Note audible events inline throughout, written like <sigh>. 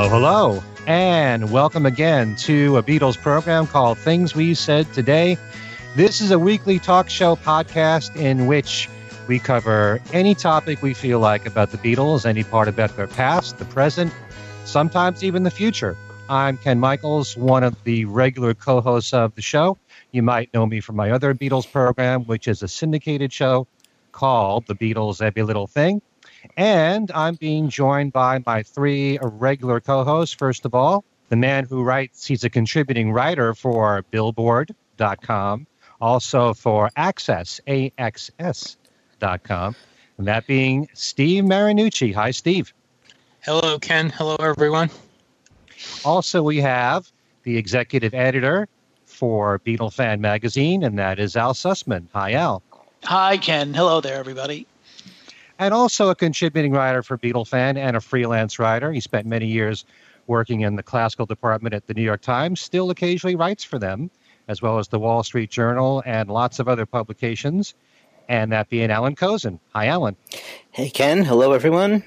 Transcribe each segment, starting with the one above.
Hello, hello, and welcome again to a Beatles program called Things We Said Today. This is a weekly talk show podcast in which we cover any topic we feel like about the Beatles, any part about their past, the present, sometimes even the future. I'm Ken Michaels, one of the regular co hosts of the show. You might know me from my other Beatles program, which is a syndicated show called The Beatles Every Little Thing. And I'm being joined by my three regular co hosts. First of all, the man who writes, he's a contributing writer for Billboard.com, also for Access, AXS.com, and that being Steve Marinucci. Hi, Steve. Hello, Ken. Hello, everyone. Also, we have the executive editor for Beatle Fan Magazine, and that is Al Sussman. Hi, Al. Hi, Ken. Hello there, everybody and also a contributing writer for Beatle Fan and a freelance writer. He spent many years working in the classical department at the New York Times, still occasionally writes for them, as well as the Wall Street Journal and lots of other publications. And that being Allan Kozinn. Hi, Alan. Hey, Ken. Hello, everyone.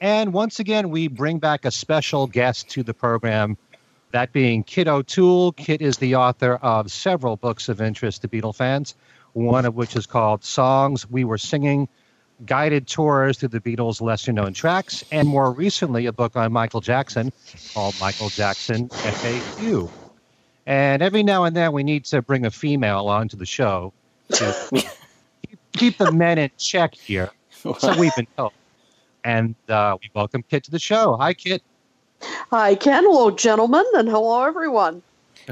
And once again, we bring back a special guest to the program, that being Kit O'Toole. Kit is the author of several books of interest to Beatle fans, one of which is called Songs We Were Singing guided tours through the Beatles' lesser known tracks, and more recently, a book on Michael Jackson called Michael Jackson FAQ. And every now and then, we need to bring a female onto the show to keep, <laughs> keep the men in check here. So we've been told. And uh, we welcome Kit to the show. Hi, Kit. Hi, Ken. Hello, gentlemen, and hello, everyone.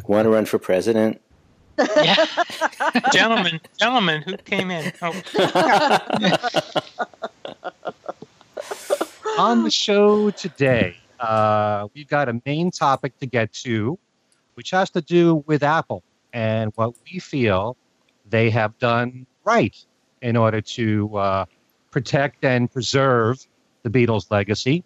Want to run for president? Yeah. <laughs> gentlemen, gentlemen, who came in? Oh. <laughs> On the show today, uh, we've got a main topic to get to, which has to do with Apple and what we feel they have done right in order to uh, protect and preserve the Beatles' legacy.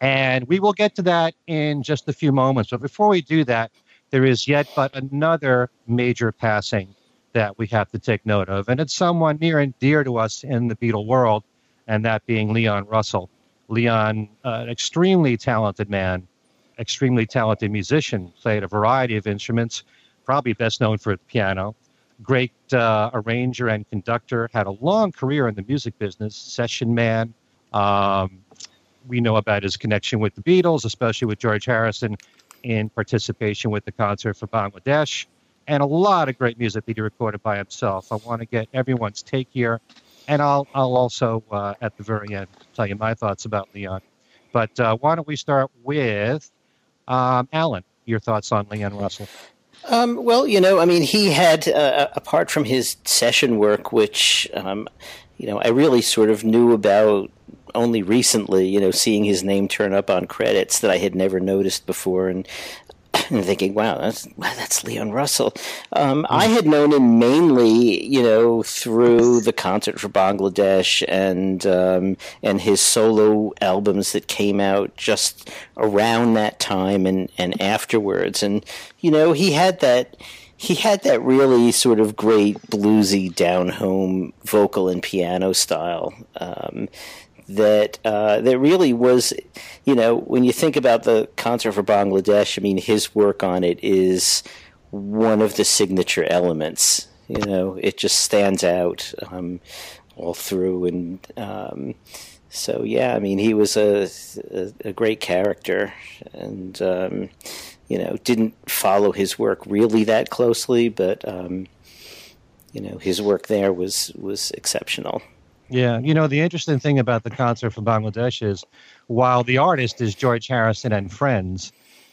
And we will get to that in just a few moments. But before we do that, there is yet but another major passing that we have to take note of. And it's someone near and dear to us in the Beatle world, and that being Leon Russell. Leon, uh, an extremely talented man, extremely talented musician, played a variety of instruments, probably best known for the piano. Great uh, arranger and conductor, had a long career in the music business, session man. Um, we know about his connection with the Beatles, especially with George Harrison in participation with the concert for Bangladesh, and a lot of great music that he recorded by himself. I want to get everyone's take here, and I'll I'll also uh, at the very end tell you my thoughts about Leon. But uh, why don't we start with um, Allan? Your thoughts on Leon Russell? Um, well, you know, I mean, he had uh, apart from his session work, which um, you know I really sort of knew about only recently, you know, seeing his name turn up on credits that I had never noticed before, and, <clears throat> and thinking, "Wow, that's that's Leon Russell." Um, I had known him mainly, you know, through the concert for Bangladesh and um, and his solo albums that came out just around that time and and afterwards, and you know, he had that he had that really sort of great bluesy down home vocal and piano style um, that uh, that really was, you know, when you think about the concert for Bangladesh, I mean, his work on it is one of the signature elements. You know, it just stands out um, all through, and um, so yeah, I mean, he was a a, a great character, and um, you know, didn't follow his work really that closely, but um, you know, his work there was was exceptional. Yeah, you know, the interesting thing about the concert from Bangladesh is while the artist is George Harrison and friends,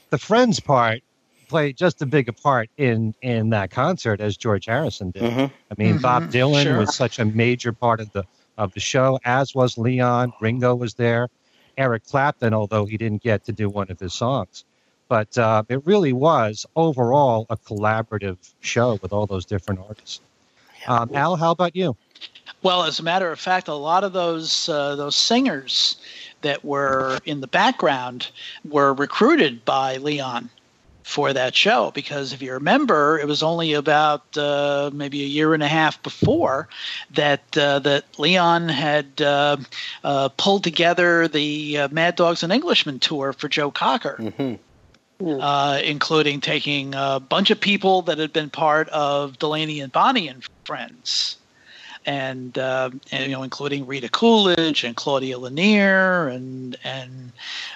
the friends part played just as big a part in in that concert as George Harrison did. Mm-hmm. I mean, mm-hmm. Bob Dylan sure. was such a major part of the of the show, as was Leon. Ringo was there. Eric Clapton, although he didn't get to do one of his songs. But uh, it really was overall a collaborative show with all those different artists. Um, Al, how about you? Well, as a matter of fact, a lot of those uh, those singers that were in the background were recruited by Leon for that show because if you remember, it was only about uh, maybe a year and a half before that uh, that Leon had uh, uh pulled together the uh, Mad Dogs and Englishmen tour for Joe Cocker. hmm Uh, including taking a bunch of people that had been part of Delaney and Bonnie and Friends, and, uh, and you know, including Rita Coolidge and Claudia Lennear and and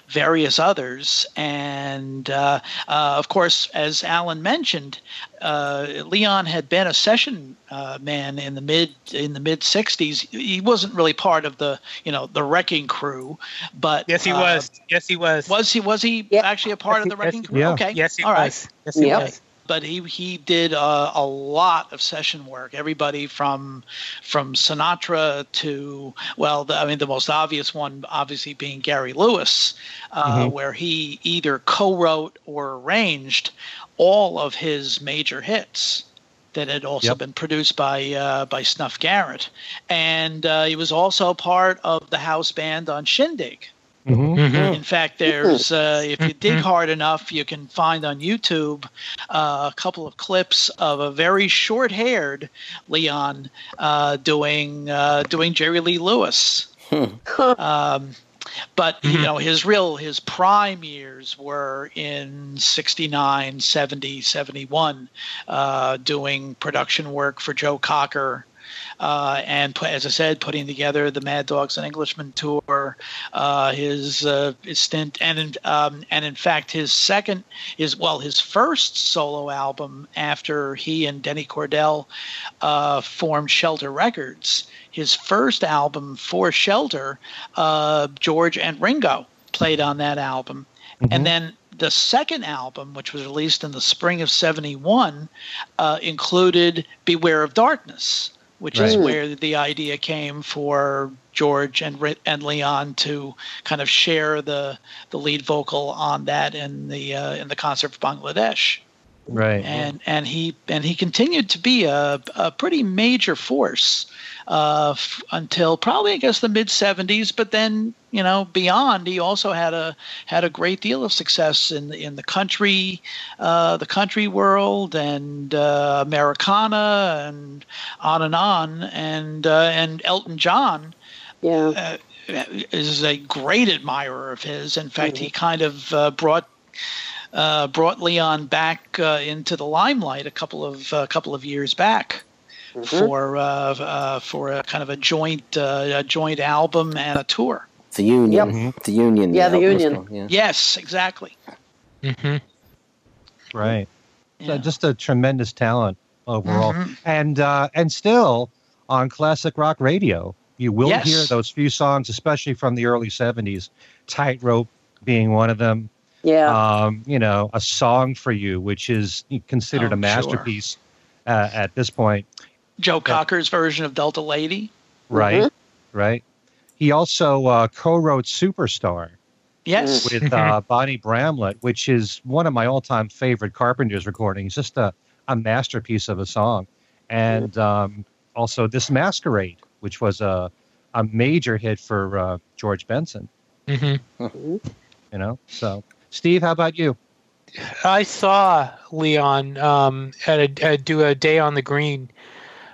various others. And uh, uh, of course, as Alan mentioned, uh, Leon had been a session uh, man in the mid in the mid '60s. He wasn't really part of the you know the Wrecking Crew, but Yes, he uh, was. Yes, he was. Was he? Was he Yeah. actually a part of the Wrecking he- Crew? yeah. Okay. Yes, he All right was. Yes, he Yep. was. But he he did uh, a lot of session work. Everybody from from Sinatra to well, the, I mean the most obvious one obviously being Gary Lewis, uh, Mhm. where he either co-wrote or arranged all of his major hits that had also Yep. been produced by uh, by Snuff Garrett, and uh, he was also part of the house band on Shindig. Hmm Mhm. In fact, there's uh, if you dig hard enough, you can find on YouTube uh, a couple of clips of a very short-haired Leon uh, doing uh, doing Jerry Lee Lewis. Um, but you Mhm. know his real his prime years were in 69 70 71 uh, doing production work for joe cocker uh, and put, as I said, putting together the Mad Dogs and Englishmen tour, uh, his uh, his stint, and in, um, and in fact his second is well his first solo album after he and Denny Cordell uh, formed Shelter Records. His first album for Shelter, uh, George and Ringo played on that album, Mhm. and then the second album, which was released in the spring of '71, uh, included "Beware of Darkness." Which is where the idea came for George and and Leon to kind of share the the lead vocal on that in the uh, in the concert for Bangladesh. Right. And and he and he continued to be a, a pretty major force uh, f- until probably I guess the mid '70s. But then you know beyond, he also had a had a great deal of success in the, in the country uh, the country world and uh, Americana and on and on. And uh, and Elton John Yeah. uh, is a great admirer of his. In fact, he kind of uh, brought uh, brought Leon back uh, into the limelight a couple of a couple of years back for uh, uh, for a kind of a joint uh, a joint album and a tour. The Union. Yep. The Union. Yeah, the album was Union. called, Yeah. Yes, exactly. Mhm. Right. So just a tremendous talent overall, Mhm. and uh, and still on classic rock radio, you will Yes. hear those few songs, especially from the early '70s. Tightrope being one of them. Yeah. Um, you know, a song for you, which is considered Oh, a sure. masterpiece uh, at this point. Joe Cocker's version of Delta Lady. Right. Right. He also uh, co-wrote "Superstar." Yes. with uh, <laughs> Bonnie Bramlett, which is one of my all-time favorite Carpenters recordings. Just a, a masterpiece of a song, and um, also this Masquerade, which was a a major hit for uh, George Benson. Mhm. You know, so Steve, how about you? I saw Leon um, at a, at do a day on the green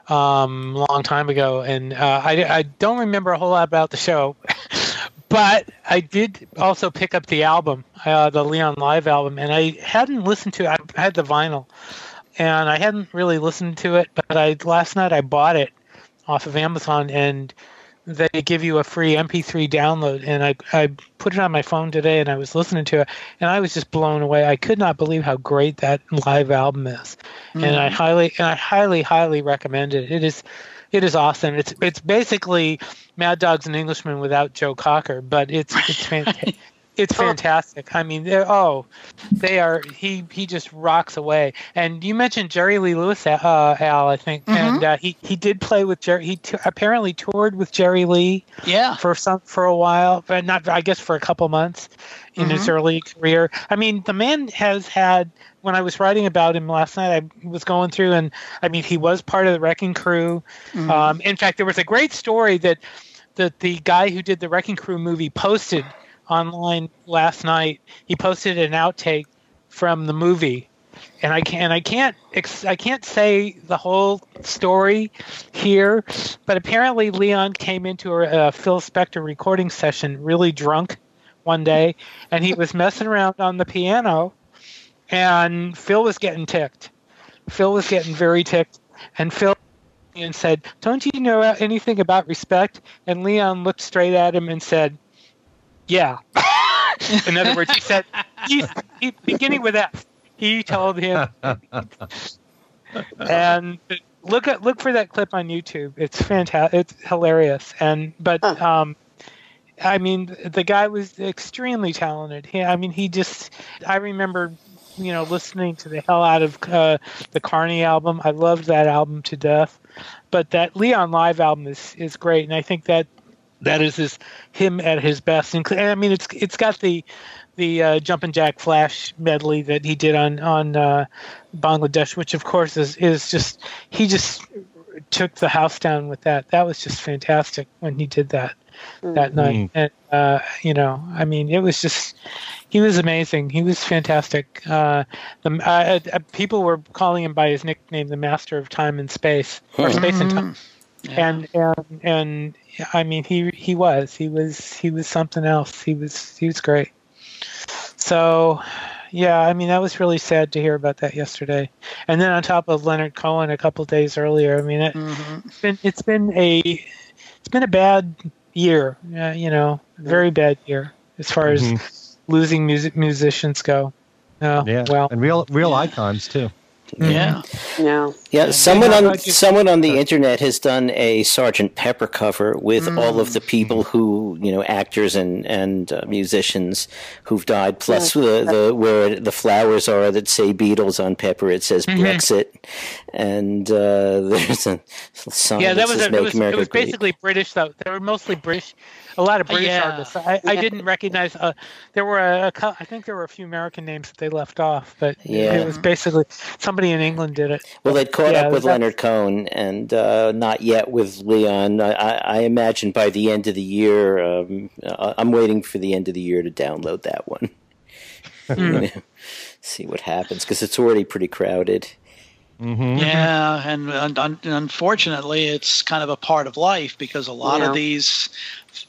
um, long time ago, and uh, I, I don't remember a whole lot about the show, <laughs> but I did also pick up the album, uh, the Leon live album, and I hadn't listened to it. I had the vinyl, and I hadn't really listened to it, but I last night I bought it off of Amazon, and they give you a free MP3 download, and I I put it on my phone today, and I was listening to it, and I was just blown away. I could not believe how great that live album is, and I mm. highly and I highly highly recommend it. It is. It is awesome. It's it's basically Mad Dogs and Englishmen without Joe Cocker, but it's it's <laughs> fantastic. It's fantastic. I mean, oh, they are. He he just rocks away. And you mentioned Jerry Lee Lewis, uh, Al, I think, and uh, he he did play with Jerry. He t- apparently toured with Jerry Lee Yeah. for some for a while, but not I guess for a couple months in his early career. I mean, the man has had. When I was writing about him last night, I was going through, and I mean, he was part of the Wrecking Crew. Um, in fact, there was a great story that that the guy who did the Wrecking Crew movie posted online last night. He posted an outtake from the movie, and I can I can't I can't say the whole story here, but apparently Leon came into a, a Phil Spector recording session really drunk one day, and he was messing around on the piano, and Phil was getting ticked. Phil was getting very ticked, and Phil and said, "Don't you know anything about respect?" And Leon looked straight at him and said, "Yeah." <laughs> In other words, he said, he, he, beginning with F. He told him, <laughs> and look at look for that clip on YouTube. It's fantastic. It's hilarious. And but um, I mean, the guy was extremely talented. He, I mean, he just. I remember, you know, listening to the hell out of uh, the Carney album. I loved that album to death. But that Leon live album is is great, and I think that that is his him at his best. And I mean, it's it's got the the uh, Jumpin' Jack Flash medley that he did on on uh, Bangladesh, which of course is is just he just took the house down with that. That was just fantastic when he did that that night. And uh, you know, I mean, it was just he was amazing. He was fantastic. Uh, the uh, uh, people were calling him by his nickname, the Master of Time and Space, or Space and Time. Yeah. And and and I mean, he he was he was he was something else. He was he was great. So, yeah, I mean, that was really sad to hear about that yesterday. And then on top of Leonard Cohen a couple days earlier, I mean, it, Mhm. it's been it's been a it's been a bad year. Uh, you know, very bad year as far as Mhm. losing music musicians go. Oh, Yeah, well, and real real Yeah. icons too. Yeah. Yeah. Yeah. Yeah, someone on someone on the internet has done a Sergeant Pepper cover with all of the people who you know, actors and and uh, musicians who've died, plus the, the where the flowers are that say Beatles on Pepper, it says Brexit, and uh, <laughs> there's a sign yeah, that that was says a, it was, it was basically British though. They were mostly British. A lot of British Yeah. artists. I, I didn't recognize. Uh, there were a, a, I think there were a few American names that they left off, but Yeah. it was basically somebody in England did it. Well, they'd caught Yeah, up with Leonard Cohen, and uh, not yet with Leon. I, I, I imagine by the end of the year, um, uh, I'm waiting for the end of the year to download that one. Hmm. <laughs> See what happens because it's already pretty crowded. Mm-hmm. Yeah, and, and, un- unfortunately, it's kind of a part of life because a lot Yeah. of these,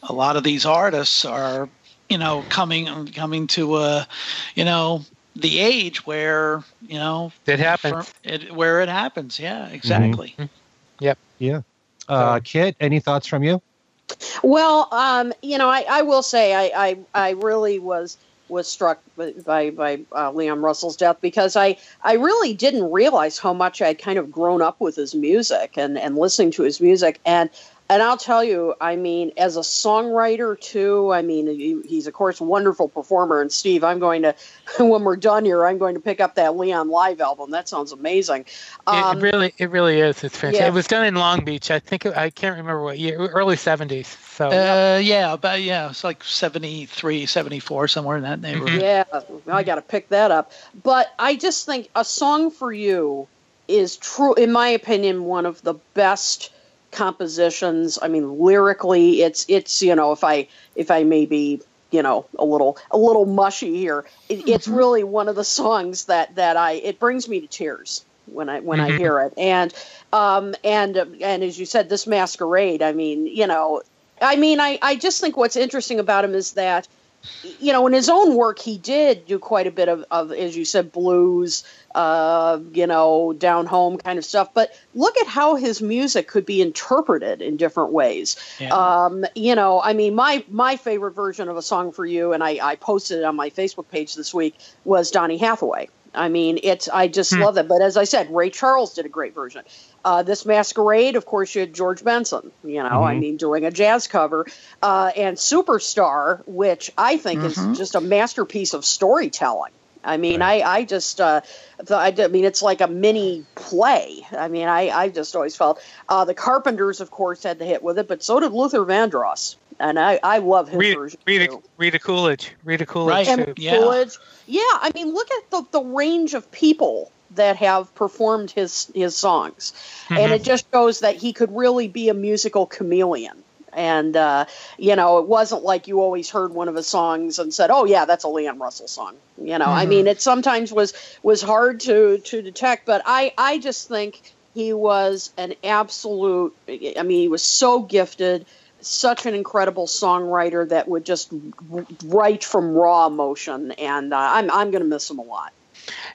a lot of these artists are, you know, coming coming to a, you know, the age where you know It happens. for- it, where it happens. Yeah, exactly. Yep. Yeah. Uh, Kit, any thoughts from you? Well, um, you know, I, I will say I, I, I really was was struck by by, by uh, Leon Russell's death because I I really didn't realize how much I'd kind of grown up with his music and and listening to his music and. And I'll tell you, I mean, as a songwriter too, I mean, he, he's of course a wonderful performer. And Steve, I'm going to, <laughs> when we're done here, I'm going to pick up that Leon live album. That sounds amazing. it really, it really is. It's fantastic. yeah. It was done in Long Beach. I think I can't remember what year. Early seventies. So Uh, yeah, but yeah, it's like 73, 74, somewhere in that neighborhood. Yeah, I got to pick that up. But I just think a song for you is true, in my opinion, one of the best compositions. I mean, lyrically, it's it's you know, if I if I may be you know a little a little mushy here, it, it's really one of the songs that that I it brings me to tears when I when I Mhm. hear it. And um and and as you said, this masquerade. I mean, you know, I mean, I I just think what's interesting about him is that you know, in his own work, he did do quite a bit of, of as you said, blues, uh, you know, down home kind of stuff. But look at how his music could be interpreted in different ways. Yeah. Um, you know, I mean, my my favorite version of a song for you, and I, I posted it on my Facebook page this week, was Donny Hathaway. I mean, it's I just Hmm. love it. But as I said, Ray Charles did a great version. Uh, this Masquerade, of course, you had George Benson. You know, I Mhm. mean, doing a jazz cover, uh, and Superstar, which I think Mhm. is just a masterpiece of storytelling. I mean, I, I just, uh, th- I, d- I mean, it's like a mini play. I mean, I, I just always felt uh, the Carpenters, of course, had the hit with it, but so did Luther Vandross, and I, I love his Rita, version Rita, too. Rita Coolidge. Rita Coolidge Right. And Yeah. Coolidge. Yeah, I mean, look at the, the range of people that have performed his his songs, and Mhm. it just shows that he could really be a musical chameleon. And uh, you know, it wasn't like you always heard one of his songs and said, "Oh yeah, that's a Leon Russell song." You know, I mean, it sometimes was was hard to to detect, but I I just think he was an absolute. I mean, he was so gifted, such an incredible songwriter that would just write from raw emotion, and uh, I'm I'm going to miss him a lot.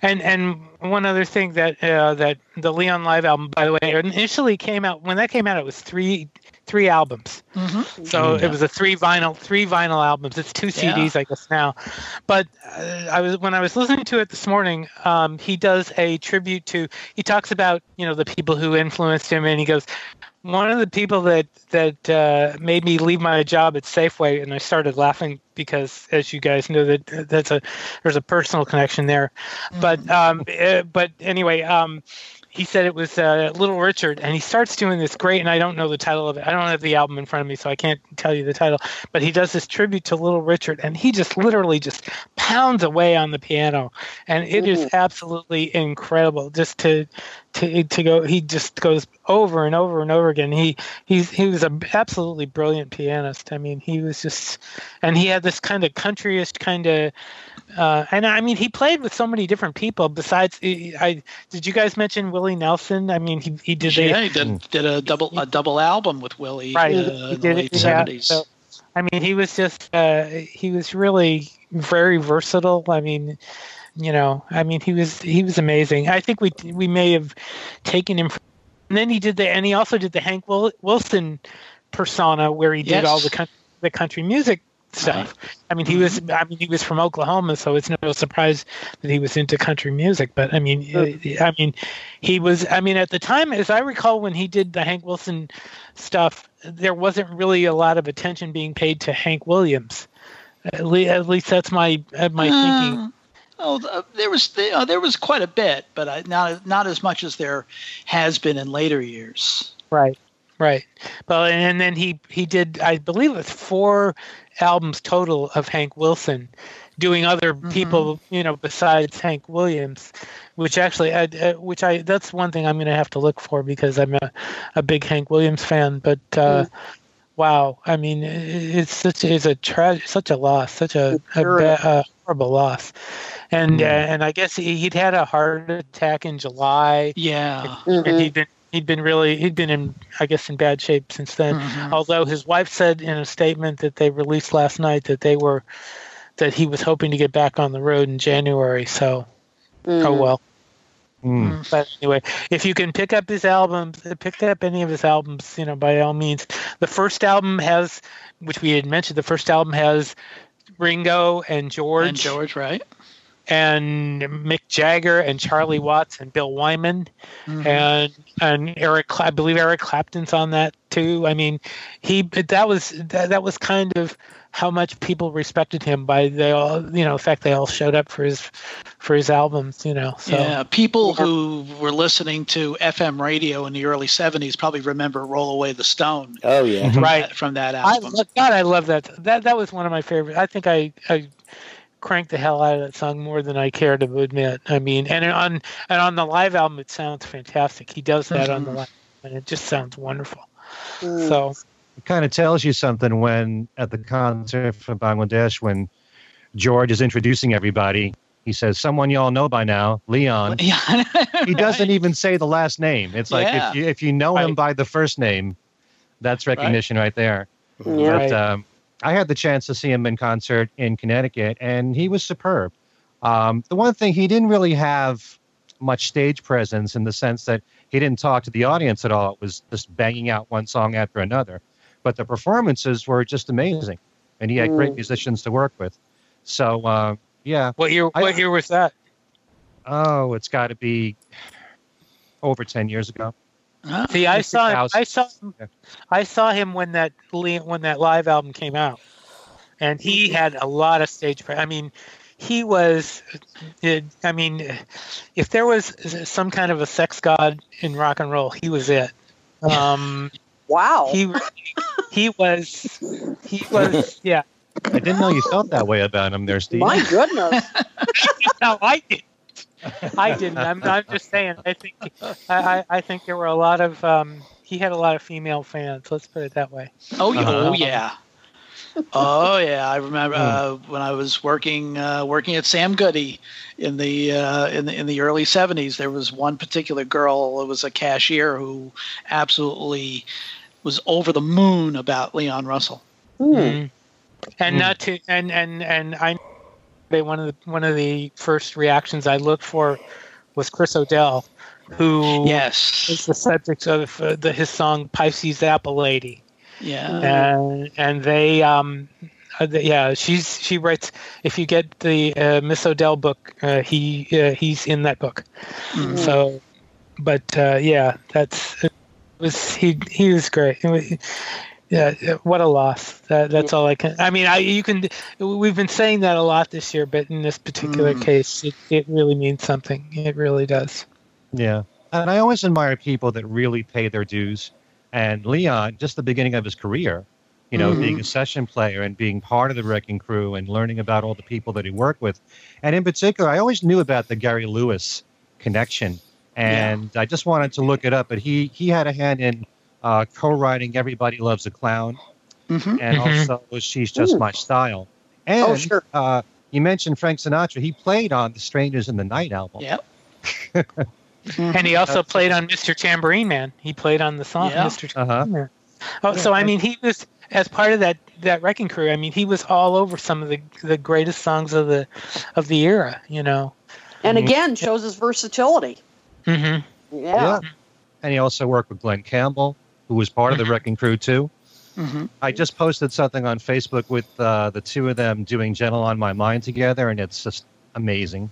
And and one other thing that uh, that the Leon live album, by the way, initially came out when that came out, it was three three albums. Mm-hmm. So yeah. it was a three vinyl three vinyl albums. It's two CDs, yeah. I guess now. But uh, I was when I was listening to it this morning. Um, he does a tribute to. He talks about you know the people who influenced him, and he goes, one of the people that that uh, made me leave my job at Safeway, and I started laughing because, as you guys know, that that's a there's a personal connection there. Mm-hmm. But um, uh, but anyway, um, he said it was uh, Little Richard, and he starts doing this great, and I don't know the title of it. I don't have the album in front of me, so I can't tell you the title. But he does this tribute to Little Richard, and he just literally just pounds away on the piano, and it Ooh. is absolutely incredible. Just to to to go, he just goes over and over and over again. He he's he was an absolutely brilliant pianist. I mean, he was just, and he had this kind of countryish kind of uh, and I mean, he played with so many different people. Besides, I did you guys mention Willie Nelson? I mean, he he did. Yeah, a, he did did a double a double album with Willie right. Uh, he in the late seventies. Yeah, so, I mean, he was just uh, he was really very versatile. I mean, you know, I mean, he was he was amazing. I think we we may have taken him. From, and then he did the and he also did the Hank Wilson persona where he did yes. all the country, the country music stuff. I mean, he was. I mean, he was from Oklahoma, so it's no surprise that he was into country music. But I mean, I mean, he was. I mean, at the time, as I recall, when he did the Hank Wilson stuff, there wasn't really a lot of attention being paid to Hank Williams. At least, at least that's my my uh, thinking. Oh, there was uh, there was quite a bit, but I, not not as much as there has been in later years. Right. Right. Well, and then he he did I believe it was four albums total of Hank Wilson, doing other mm-hmm. people you know besides Hank Williams, which actually I, uh, which I that's one thing I'm going to have to look for because I'm a, a big Hank Williams fan. But uh, mm. wow, I mean it's such it's a tra- such a loss, such a, a, ba- a horrible loss. And mm. uh, and I guess he, would had a heart attack in July. Yeah, and, mm-hmm. he'd been he'd been really he'd been in I guess in bad shape since then. Mm-hmm. Although his wife said in a statement that they released last night that they were that he was hoping to get back on the road in January. So mm. oh well. Mm. But anyway, if you can pick up his albums, pick up any of his albums, you know, by all means. The first album has, which we had mentioned, the first album has Ringo and George. And George, right? And Mick Jagger and Charlie Watts and Bill Wyman mm-hmm. and and Eric I believe Eric Clapton's on that too. I mean, he that was that, that was kind of how much people respected him by they all you know the fact they all showed up for his for his albums you know so. yeah people who were listening to fm radio in the early 70s probably remember roll away the stone oh yeah from right that, from that album I, god i love that that that was one of my favorite i think i i crank the hell out of that song more than I care to admit. I mean, and on and on the live album, it sounds fantastic. He does that mm-hmm. on the mm-hmm. live, and it just sounds wonderful. Mm. So it kind of tells you something when at the concert from Bangladesh when George is introducing everybody. He says, "Someone you all know by now, Leon." <laughs> Yeah, he doesn't even say the last name. It's like yeah. if you if you know right. him by the first name, that's recognition right, right there. Yeah. But, um, I had the chance to see him in concert in Connecticut, and he was superb. Um, the one thing he didn't really have much stage presence in the sense that he didn't talk to the audience at all. It was just banging out one song after another. But the performances were just amazing, and he had great mm. musicians to work with. So uh, yeah. What year? What I, year was that? Oh, it's got to be over ten years ago. See, I saw him, I saw him, I saw him when that when that live album came out, and he had a lot of stage. I mean, he was. I mean, if there was some kind of a sex god in rock and roll, he was it. Um, <laughs> wow. He he was he was yeah. I didn't know you felt that way about him, there, Steve. My goodness. <laughs> no, I did. <laughs> I didn't. I'm, I'm just saying. I think I, I think there were a lot of. Um, he had a lot of female fans. Let's put it that way. Oh, yeah. Uh-huh. oh yeah. Oh yeah, I remember uh, when I was working uh, working at Sam Goody in the uh, in the in the early '70s. There was one particular girl. It was a cashier who absolutely was over the moon about Leon Russell. Hmm. Mhm. And Mm. not to and and and I they one of the one of the first reactions I looked for was Chris O'Dell, who is Yes. is the subject of uh, the his song Pisces Apple Lady. Yeah. and and they um uh, the- yeah she's she writes if you get the uh, miss O'Dell book uh, he uh, he's in that book Mhm. so but uh, yeah that's it was he he was great It was- yeah what a loss that, that's all i can i mean i you can we've been saying that a lot this year but in this particular Mm. case it, it really means something it really does Yeah. And I always admire people that really pay their dues. And Leon, just the beginning of his career, you know, Mhm. being a session player and being part of the Wrecking Crew and learning about all the people that he worked with. And in particular, I always knew about the Gary Lewis connection. And I just wanted to look it up. But he, he had a hand in uh, co writing Everybody Loves a Clown Mhm. and Mhm. also She's Just Ooh. My Style. And Oh, sure. uh, you mentioned Frank Sinatra. He played on the Strangers in the Night album. Yep. <laughs> and he also That's- played on mr tambourine man he played on the song Yeah. mr Uh-huh. Yeah. Oh, so I mean, he was as part of that that wrecking crew. I mean, he was all over some of the the greatest songs of the of the era. You know. And Mhm. again, shows his versatility. hmm Yeah. And he also worked with Glen Campbell, who was part of the. Wrecking Crew too. Mhm. I just posted something on Facebook with uh, the two of them doing "Gentle on My Mind" together, and it's just amazing.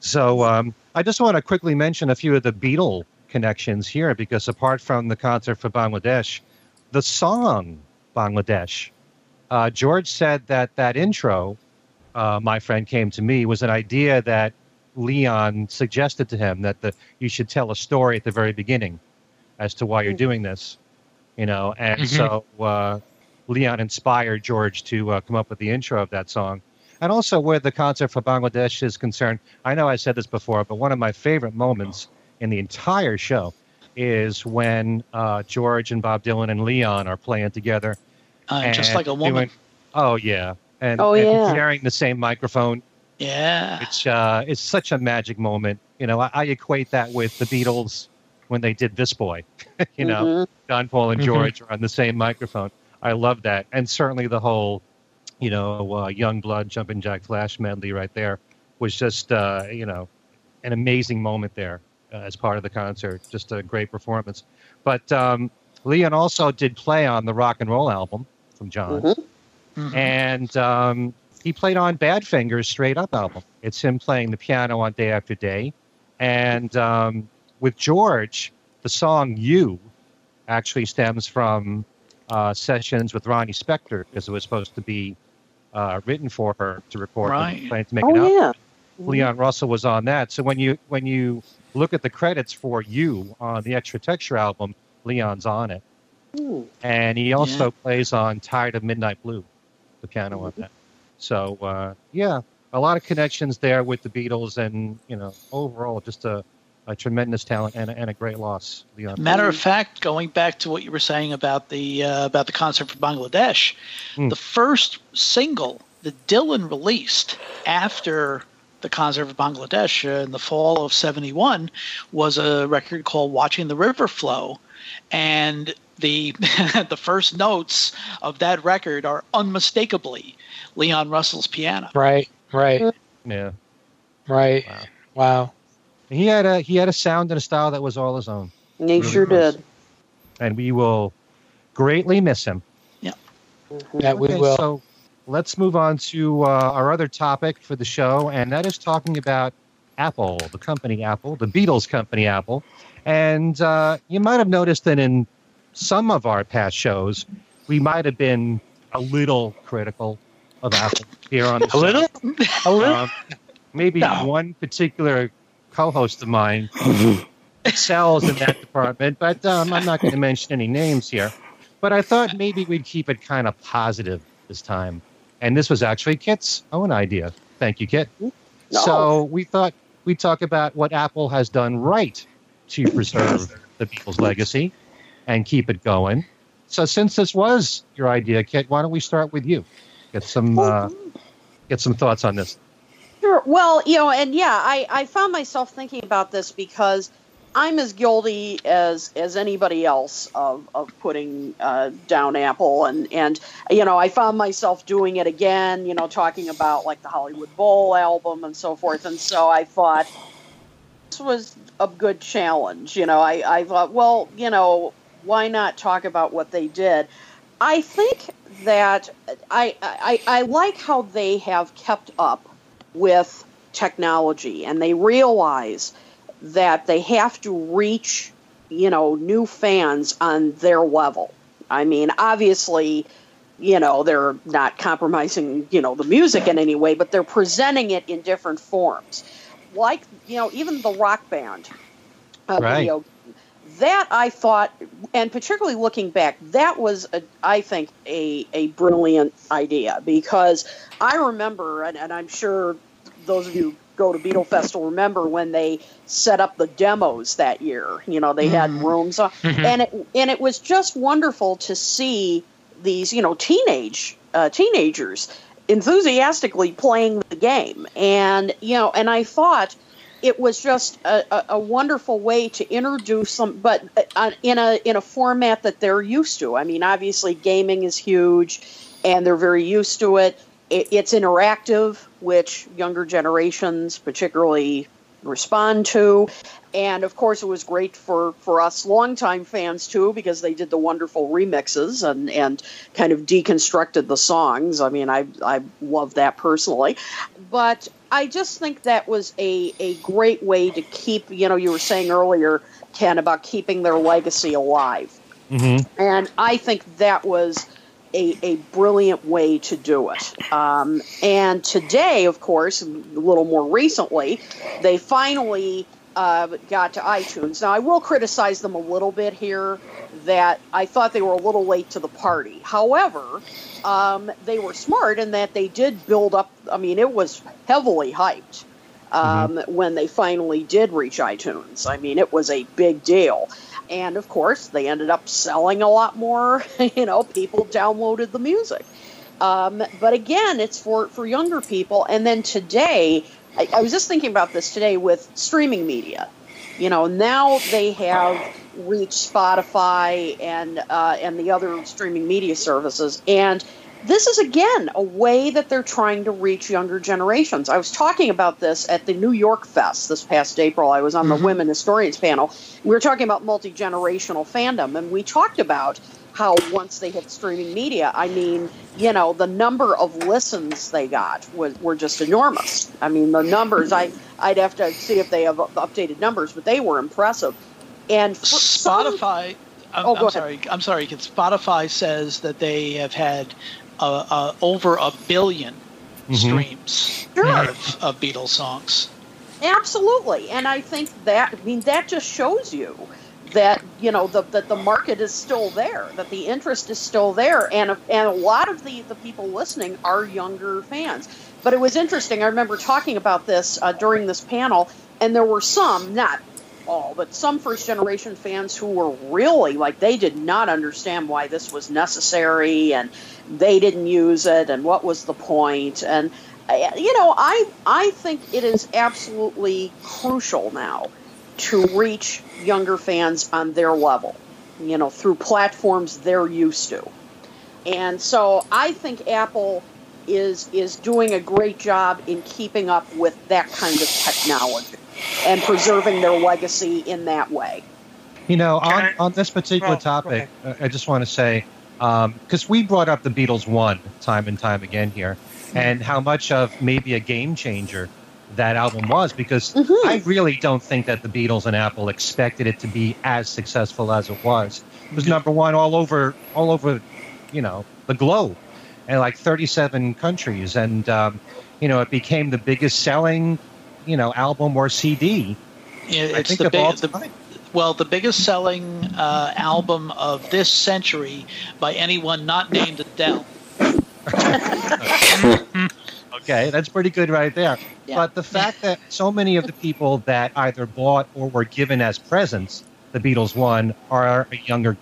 So um, I just want to quickly mention a few of the Beatle connections here, because apart from the concert for Bangladesh, the song Bangladesh, uh, George said that that intro, uh, my friend came to me, was an idea that Leon suggested to him that the you should tell a story at the very beginning as to why you're doing this, you know, and Mhm. so uh, Leon inspired George to uh, come up with the intro of that song. And also, where the concert for Bangladesh is concerned, I know I said this before, but one of my favorite moments in the entire show is when uh, George and Bob Dylan and Leon are playing together. Uh, just like a woman. doing- oh yeah, and, Oh, and yeah. sharing the same microphone. Yeah. It's uh, it's such a magic moment. You know, I, I equate that with the Beatles when they did "This Boy." <laughs> you know, Mhm. John Paul and Mhm. George are on the same microphone. I love that, and certainly the whole, you know, uh, Young Blood, Jumping Jack Flash medley right there was just, uh, you know, an amazing moment there uh, as part of the concert. Just a great performance. But um, Leon also did play on the rock and roll album from John, Mhm. Mhm. and um, he played on Badfinger's Straight Up album. It's him playing the piano on Day After Day, and um, with George, the song "You" actually stems from uh, sessions with Ronnie Spector because it was supposed to be uh, written for her to record. when Right. they planned to make it Oh out. yeah. Leon Russell was on that. So when you when you look at the credits for "You" on the Extra Texture album, Leon's on it, Hmm. and he also plays on "Tired of Midnight Blue," the piano on that. So uh, yeah, a lot of connections there with the Beatles, and you know, overall, just a, a tremendous talent and a, and a great loss, Leon. Matter of fact, going back to what you were saying about the uh, about the concert for Bangladesh, Mm. the first single that Dylan released after the concert for Bangladesh uh, in the fall of '71 was a record called "Watching the River Flow," and the <laughs> the first notes of that record are unmistakably Leon Russell's piano. Right. Right. Yeah, Right. Wow. Wow. He had a he had a sound and a style that was all his own, He Really sure was. did. and we will greatly miss him. That we Okay, will. So let's move on to uh, our other topic for the show, and that is talking about Apple, the company Apple, the Beatles company Apple. And uh, you might have noticed that in some of our past shows, we might have been a little critical of Apple here on the a show. little. A little. Um, maybe No. one particular co-host of mine <laughs> excels in that department, but um, I'm not going to mention any names here. But I thought maybe we'd keep it kind of positive this time. And this was actually Kit's own idea. Thank you, Kit. No. So we thought we'd talk about what Apple has done right to preserve the Beatles' legacy. and keep it going. So since this was your idea, Kit, why don't we start with you? Get some uh, get some thoughts on this. Sure. Well, you know, and yeah, I, I found myself thinking about this because I'm as guilty as as anybody else of of putting uh, down Apple, and and you know, I found myself doing it again. You know, talking about like the Hollywood Bowl album and so forth, and so I thought this was a good challenge. You know, I I thought, well, you know, why not talk about what they did? I think that I, I, I like how they have kept up with technology and they realize that they have to reach you know new fans on their level i mean obviously you know they're not compromising you know the music in any way but they're presenting it in different forms like you know even the rock band uh, right. video that I thought, and particularly looking back, that was, a, I think, a, a brilliant idea because I remember, and, and I'm sure those of you go to Beatle Fest will remember when they set up the demos that year. You know, they had rooms, Mhm. and it and it was just wonderful to see these, you know, teenage uh, teenagers enthusiastically playing the game, and you know, and I thought it was just a, a, a wonderful way to introduce them, but uh, in a in a format that they're used to. I mean, obviously, gaming is huge, and they're very used to it. it it's interactive, which younger generations particularly respond to. And of course, it was great for, for us longtime fans too, because they did the wonderful remixes and, and kind of deconstructed the songs. I mean, I, I love that personally. But I just think that was a, a great way to keep, you know, you were saying earlier, Ken, about keeping their legacy alive. Mm-hmm. And I think that was a, a brilliant way to do it. Um, and today, of course, a little more recently, they finally uh, got to iTunes. Now, I will criticize them a little bit here that I thought they were a little late to the party. However, um, they were smart in that they did build up, I mean, it was heavily hyped. Um, When they finally did reach iTunes, I mean, it was a big deal and of course they ended up selling a lot more <laughs> you know people downloaded the music um, but again it's for for younger people and then today I, I was just thinking about this today with streaming media you know now they have reached spotify and uh, and the other streaming media services and this is again a way that they're trying to reach younger generations. I was talking about this at the New York Fest this past April. I was on the Women Historians panel. We were talking about multi generational fandom, and we talked about how once they hit streaming media, I mean, you know, the number of listens they got was, were just enormous. I mean, the numbers, I, I'd have to see if they have updated numbers, but they were impressive. And for some- Spotify. I'm, Oh, go I'm ahead. sorry. I'm sorry. Because Spotify says that they have had uh, uh, over a 1000000000 Mhm. streams Sure. of, of Beatles songs. Absolutely, and I think that I mean that just shows you that you know the, that the market is still there, that the interest is still there, and and a lot of the the people listening are younger fans. But it was interesting. I remember talking about this uh, during this panel, and there were some, not all, but some first generation fans who were really like they did not understand why this was necessary, and they didn't use it, and what was the point, and you know, I I think it is absolutely crucial now to reach younger fans on their level, you know, through platforms they're used to. And so I think Apple is is doing a great job in keeping up with that kind of technology and preserving their legacy in that way. You know, on, I- on this particular Oh, topic, I just want to say, um, because we brought up the Beatles one time and time again here, and how much of maybe a game changer that album was, because Mhm. I really don't think that the Beatles and Apple expected it to be as successful as it was. It was number one all over, all over, you know, the globe, and like 37 countries, and um, you know, it became the biggest selling, you know, album or CD. I It's think the, of all big, the well, the biggest selling uh, album of this century by anyone not named Adele. <laughs> <laughs> Okay, that's pretty good right there. Yeah. But the fact that so many of the people that either bought or were given as presents the Beatles one are a younger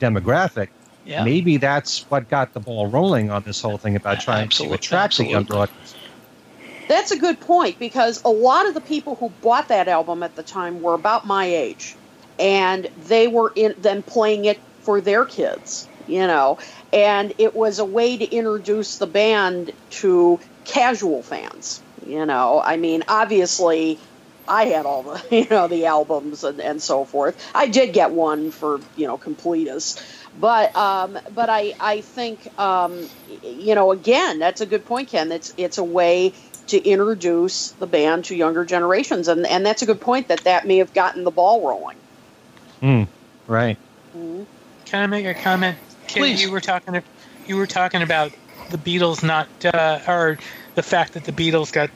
demographic. Yeah. Maybe that's what got the ball rolling on this whole thing about trying Absolute- to attract the younger absolutely. audience. That's a good point because a lot of the people who bought that album at the time were about my age, and they were in then playing it for their kids, you know, and it was a way to introduce the band to casual fans. You know, I mean, obviously, I had all the <laughs> you know the albums and, and so forth. I did get one for you know completists, but um, but I I think um, you know again that's a good point, Ken. It's it's a way to introduce the band to younger generations, and and that's a good point that that may have gotten the ball rolling. Mm, Right. Mhm. Can I make a comment? Kid, Please. You were talking. You were talking about the Beatles not, uh, or the fact that the Beatles got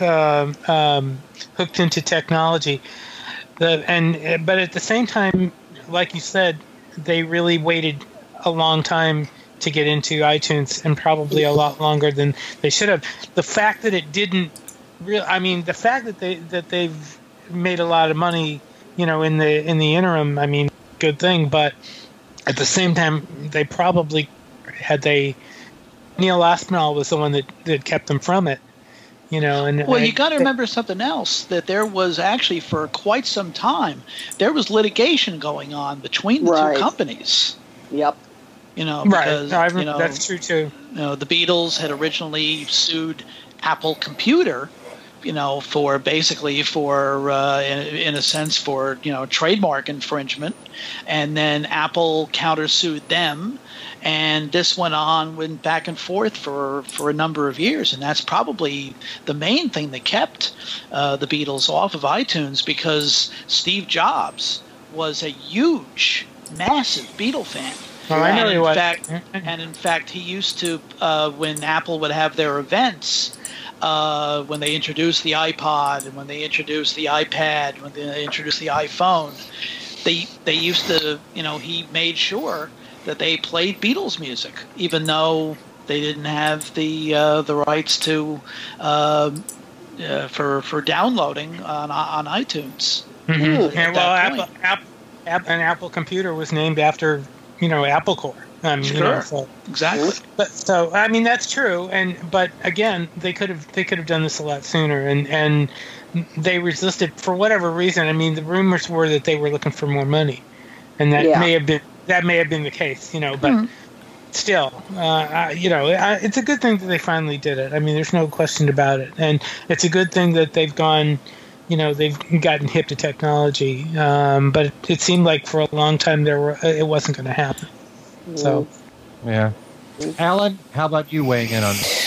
um, um, hooked into technology. The and but at the same time, like you said, they really waited a long time to get into iTunes, and probably a lot longer than they should have. The fact that it didn't, real. I mean, the fact that they that they've made a lot of money, you know, in the in the interim. I mean, good thing, but at the same time, they probably had they. Neil Aspinall was the one that, that kept them from it, you know. And Well, I- you got to remember something else that there was actually for quite some time there was litigation going on between the Right. two companies. Yep. You know, right? because No, you know, that's true too. you know, the Beatles had originally sued Apple Computer, you know, for basically for uh, in, in a sense for you know trademark infringement, and then Apple countersued them, and this went on went back and forth for for a number of years, and that's probably the main thing that kept uh, the Beatles off of iTunes because Steve Jobs was a huge, massive Beatle fan. Well, I know And in was. fact, and in fact, he used to uh, when Apple would have their events, uh, when they introduced the iPod and when they introduced the iPad, when they introduced the iPhone, they they used to, you know, he made sure that they played Beatles music, even though they didn't have the uh, the rights to um uh, for for downloading on on iTunes. Mhm. at And well, that Apple. Apple, an Apple computer was named after you know Apple Corps. Um, you know, so, Exactly. but, so I mean that's true. And but again, they could have they could have done this a lot sooner, and and they resisted for whatever reason. I mean, the rumors were that they were looking for more money, and that Yeah. may have been that may have been the case. You know, but. Mhm. Still, uh, I, you know, I, it's a good thing that they finally did it. I mean, there's no question about it, and it's a good thing that they've gone you know they've gotten hip to technology um, but it, it seemed like for a long time there were it wasn't going to happen so Yeah. Alan, how about you weighing in on this?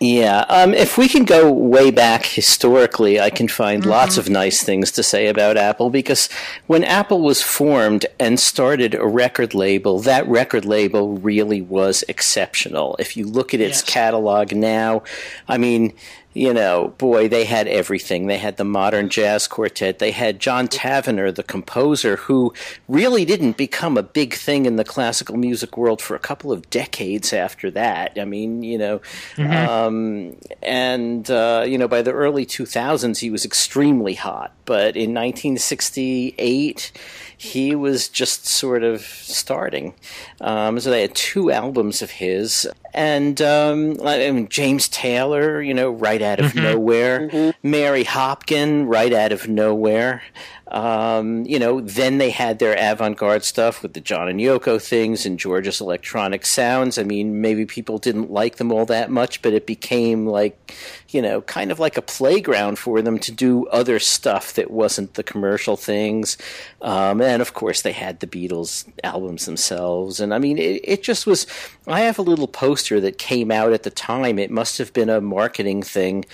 Yeah, um, if we can go way back historically, I can find lots of nice things to say about Apple because when Apple was formed and started a record label, that record label really was exceptional. If you look at its Yes. catalog now, I mean, you know, boy, they had everything. They had the modern jazz quartet. They had John Tavener, the composer, who really didn't become a big thing in the classical music world for a couple of decades after that. I mean, you know, um, and uh, you know, by the early 2000s, he was extremely hot. But in 1968, he was just sort of starting. Um, so they had two albums of his, and um, I mean, James Taylor, you know, right out of nowhere. Mary Hopkin, right out of nowhere. Um, you know, then they had their avant-garde stuff with the John and Yoko things and George's Electronic Sounds. I mean, maybe people didn't like them all that much, but it became like, you know, kind of like a playground for them to do other stuff that wasn't the commercial things. Um, and of course, they had the Beatles albums themselves. And I mean, it, it just was. I have a little poster that came out at the time. It must have been a marketing thing,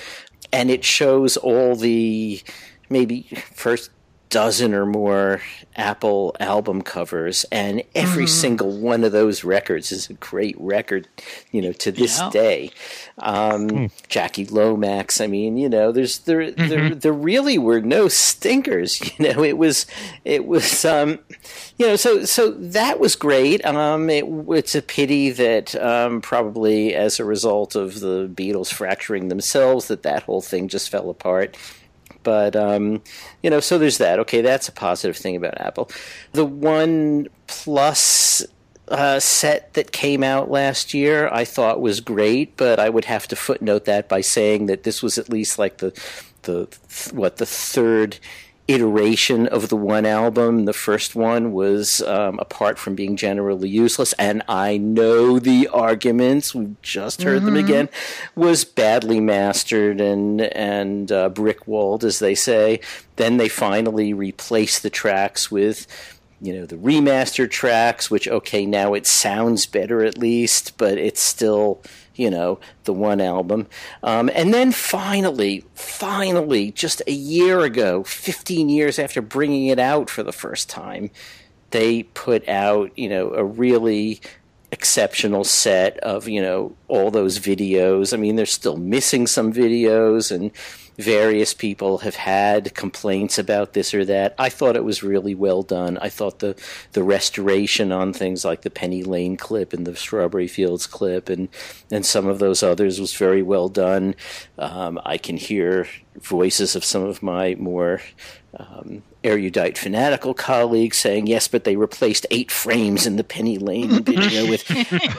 and it shows all the maybe first dozen or more Apple album covers, and every single one of those records is a great record, you know, to this Yeah. day. Um, Jackie Lomax, I mean, you know, there's there, there there really were no stinkers. <laughs> You know, it was it was um, you know, so so that was great. Um, it, it's a pity that um, probably as a result of the Beatles fracturing themselves, that that whole thing just fell apart But um, you know, so there's that. Okay, that's a positive thing about Apple. The One Plus uh, set that came out last year I thought was great, but I would have to footnote that by saying that this was at least like the the what the third iteration of the one album. The first one was, um, apart from being generally useless, and I know the arguments, we just heard mm-hmm. them again, was badly mastered and, and uh, brickwalled, as they say. Then they finally replaced the tracks with you know the remastered tracks which okay now it sounds better at least but it's still you know, the one album. Um, and then finally, finally, just a year ago, 15 years after bringing it out for the first time, they put out, you know, a really exceptional set of, you know, all those videos. I mean, they're still missing some videos and various people have had complaints about this or that. I thought it was really well done. I thought the the restoration on things like the Penny Lane clip and the Strawberry Fields clip and and some of those others was very well done. Um, I can hear voices of some of my more um, erudite fanatical colleagues saying yes, but they replaced eight frames in the Penny Lane <laughs> video with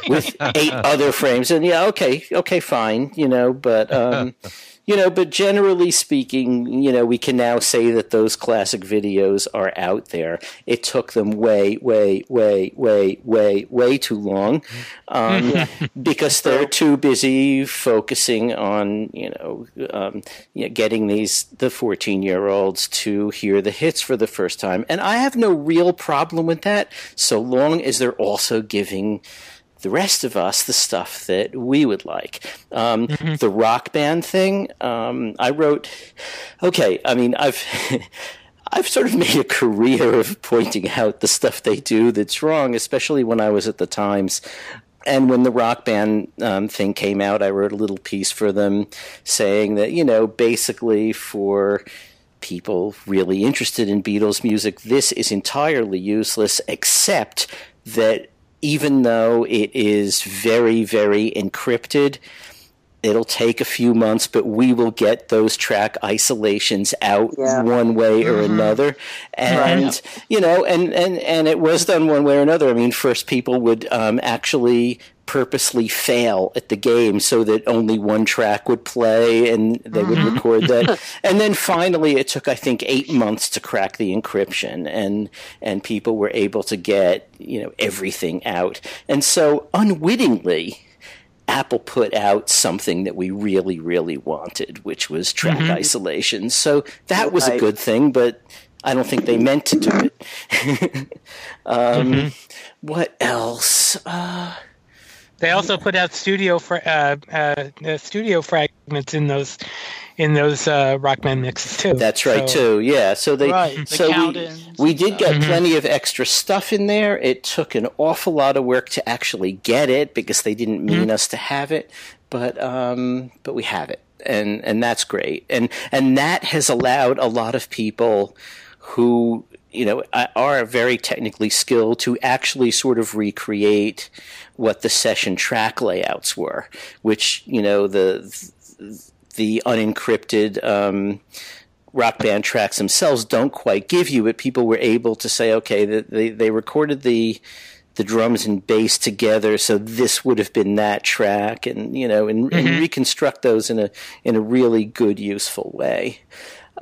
with eight other frames, and yeah, okay, okay, fine, you know, but. Um, <laughs> you know, but generally speaking, you know, we can now say that those classic videos are out there. It took them way, way, way, way, way, way too long um, <laughs> because they're too busy focusing on, you know, um, you know, getting these the fourteen year olds to hear the hits for the first time. And I have no real problem with that, so long as they're also giving the rest of us the stuff that we would like. Um, mm-hmm. The rock band thing, um, I wrote. Okay, I mean, I've. <laughs> I've sort of made a career of pointing out the stuff they do that's wrong, especially when I was at the Times. And when the rock band um, thing came out, I wrote a little piece for them saying that, you know, basically for people really interested in Beatles music, this is entirely useless, except that even though it is very, very encrypted, it'll take a few months, but we will get those track isolations out yeah. one way or mm-hmm. another. And right. you know, and, and and it was done one way or another. I mean, first people would um, actually purposely fail at the game so that only one track would play and they mm-hmm. would record that. <laughs> and then finally it took I think 8 months to crack the encryption and and people were able to get, you know, everything out. And so unwittingly Apple put out something that we really really wanted, which was track mm-hmm. isolation. So that was a good thing, but I don't think they meant to do it. <laughs> um, mm-hmm. What else? Uh, they also put out studio for uh, uh, studio fragments in those in those uh, rock band mixes too. That's right so, too. Yeah. So they right. so we, we did get mm-hmm. plenty of extra stuff in there. It took an awful lot of work to actually get it because they didn't mean mm-hmm. us to have it, but um, but we have it, and and that's great, and and that has allowed a lot of people who you know are very technically skilled to actually sort of recreate what the session track layouts were, which you know the the unencrypted um, rock band tracks themselves don't quite give you. But people were able to say, okay, they they recorded the the drums and bass together, so this would have been that track, and you know, and, mm-hmm. and reconstruct those in a in a really good, useful way.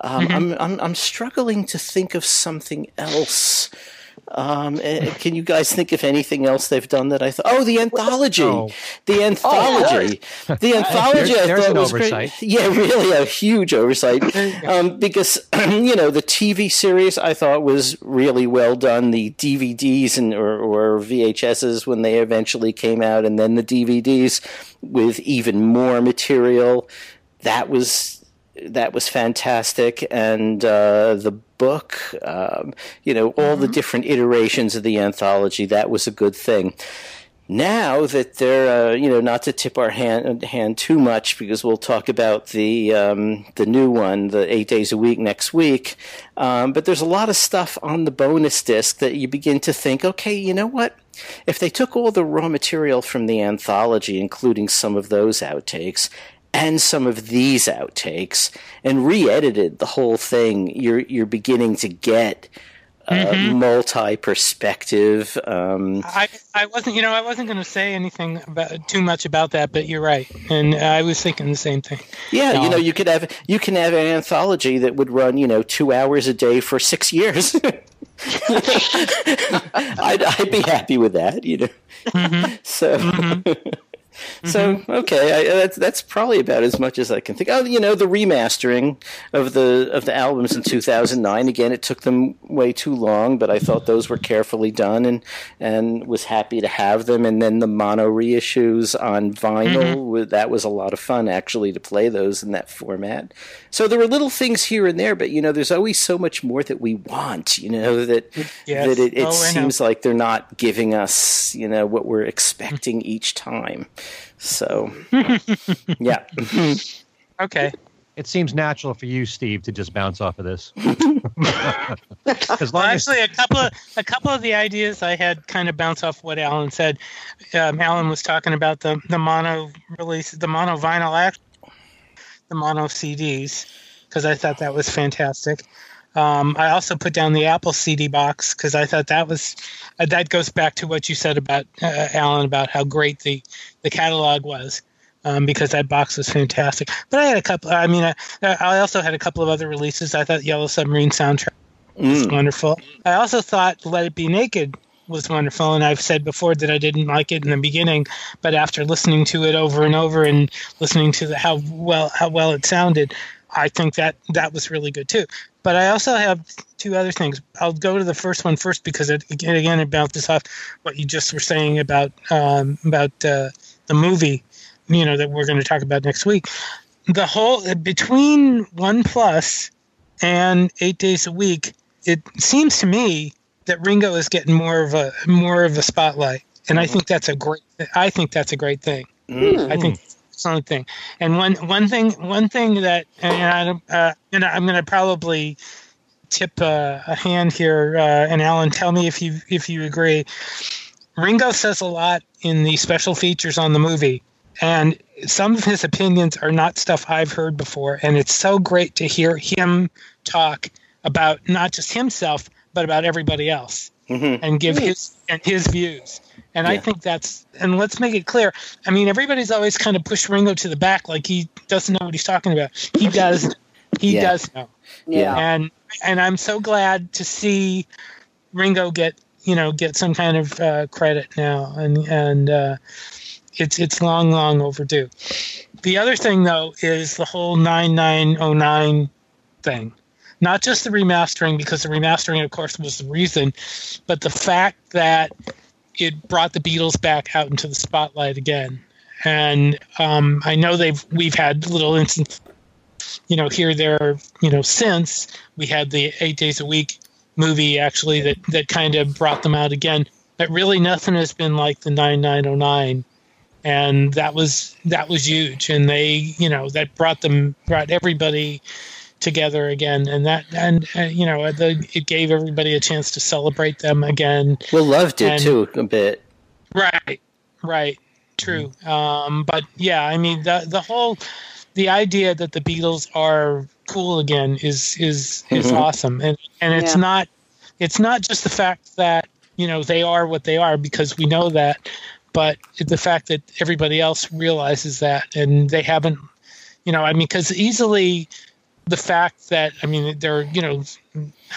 Um, mm-hmm. I'm, I'm I'm struggling to think of something else um, eh, can you guys think of anything else they've done that I thought? Oh, the anthology, oh. the anthology, oh, the <laughs> anthology. There's, I thought was oversight. great. Yeah, really a huge oversight. Um, because <clears throat> you know the TV series I thought was really well done. The DVDs and or, or VHSs when they eventually came out, and then the DVDs with even more material. That was that was fantastic, and uh, the book, um, you know, all mm-hmm. the different iterations of the anthology. That was a good thing. Now that they're, uh, you know, not to tip our hand, hand too much because we'll talk about the um, the new one, the eight days a week next week. Um, but there's a lot of stuff on the bonus disc that you begin to think, okay, you know what? If they took all the raw material from the anthology, including some of those outtakes, and some of these outtakes and re-edited the whole thing, you're you're beginning to get uh, Mhm. multi-perspective. Um, I, I wasn't, you know, I wasn't going to say anything about too much about that, but you're right, and I was thinking the same thing. yeah, you know, you could have you can have an anthology that would run, you know, two hours a day for six years. <laughs> <laughs> I'd, I'd be happy with that, you know. Mhm. <laughs> So, Mhm. so okay, I, that's that's probably about as much as I can think. Oh, you know, the remastering of the of the albums in 2009. Again, it took them way too long, but I thought those were carefully done, and and was happy to have them. And then the mono reissues on vinyl. wa- That was a lot of fun actually to play those in that format. So there were little things here and there, but you know, there's always so much more that we want. You know that Yes. that it, it Oh, seems like they're not giving us, you know, what we're expecting each time. So, <laughs> yeah. Okay. It seems natural for you, Steve, to just bounce off of this. <laughs> Well, actually, a couple of a couple of the ideas I had kind of bounce off what Alan said. Um, Alan was talking about the the mono release, the mono vinyl act, the mono CDs, because I thought that was fantastic. Um, I also put down the Apple CD box because I thought that was uh, that goes back to what you said about uh, Alan about how great the the catalog was. Um, because that box was fantastic, but I had a couple. I mean, I, I also had a couple of other releases. I thought Yellow Submarine soundtrack was Mm. wonderful. I also thought Let It Be Naked was wonderful, and I've said before that I didn't like it in the beginning, but after listening to it over and over and listening to the, how well how well it sounded, I think that that was really good too. But I also have two other things. I'll go to the first one first because it, again, again it bounces off what you just were saying about um, about uh, the movie, you know, that we're going to talk about next week. The whole between One Plus and Eight Days a Week, it seems to me that Ringo is getting more of a more of a spotlight, and I think that's a great. I think that's a great thing. Mm. I think it's thing. And one one thing one thing that and I, uh, and I'm going to probably tip uh, a hand here. Uh, and Alan, tell me if you if you agree. Ringo says a lot in the special features on the movie, and some of his opinions are not stuff I've heard before. And it's so great to hear him talk about not just himself but about everybody else Mhm. and give his and his views. And I think that's and let's make it clear. I mean, everybody's always kind of pushed Ringo to the back, like he doesn't know what he's talking about. He <laughs> does. He Yeah. does know, Yeah. and and I'm so glad to see Ringo get you know get some kind of uh, credit now, and and uh, it's it's long long overdue. The other thing though is the whole 9909 thing. Not just the remastering, because the remastering, of course, was the reason, but the fact that it brought the Beatles back out into the spotlight again. And um, I know they've we've had little instances, you know, here there, you know, since we had the eight days a week movie actually that that kind of brought them out again. But really, nothing has been like the 9909 and that was that was huge and they you know that brought them brought everybody together again and that and uh, you know the, it gave everybody a chance to celebrate them again Well, Love did And- too a bit. right right true um but yeah i mean the the whole the idea that the beatles are cool again is is is Mhm. awesome and and it's Yeah. not it's not just the fact that you know they are what they are because we know that but the fact that everybody else realizes that and they haven't you know i mean because easily the fact that i mean they're you know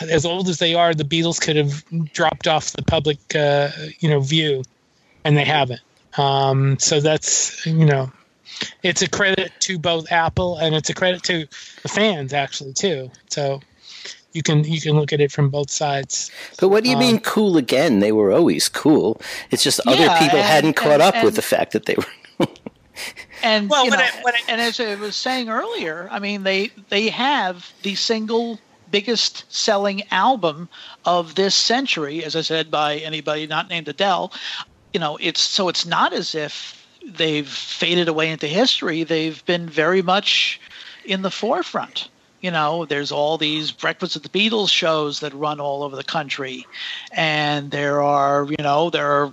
as old as they are the beatles could have dropped off the public uh, you know view and they haven't um, so that's you know it's a credit to both apple and it's a credit to the fans actually too so you can you can look at it from both sides But what do you Um, mean cool again? They were always cool. It's just other Yeah, people and- hadn't caught and- up with the fact that they were. And Well, you when know, I- when I- and as I was saying earlier, I mean they they have the single biggest selling album of this century, as I said by anybody not named Adele. You know, it's so it's not as if they've faded away into history. They've been very much in the forefront. You know, there's all these Breakfast at the Beatles shows that run all over the country, and there are, you know, there are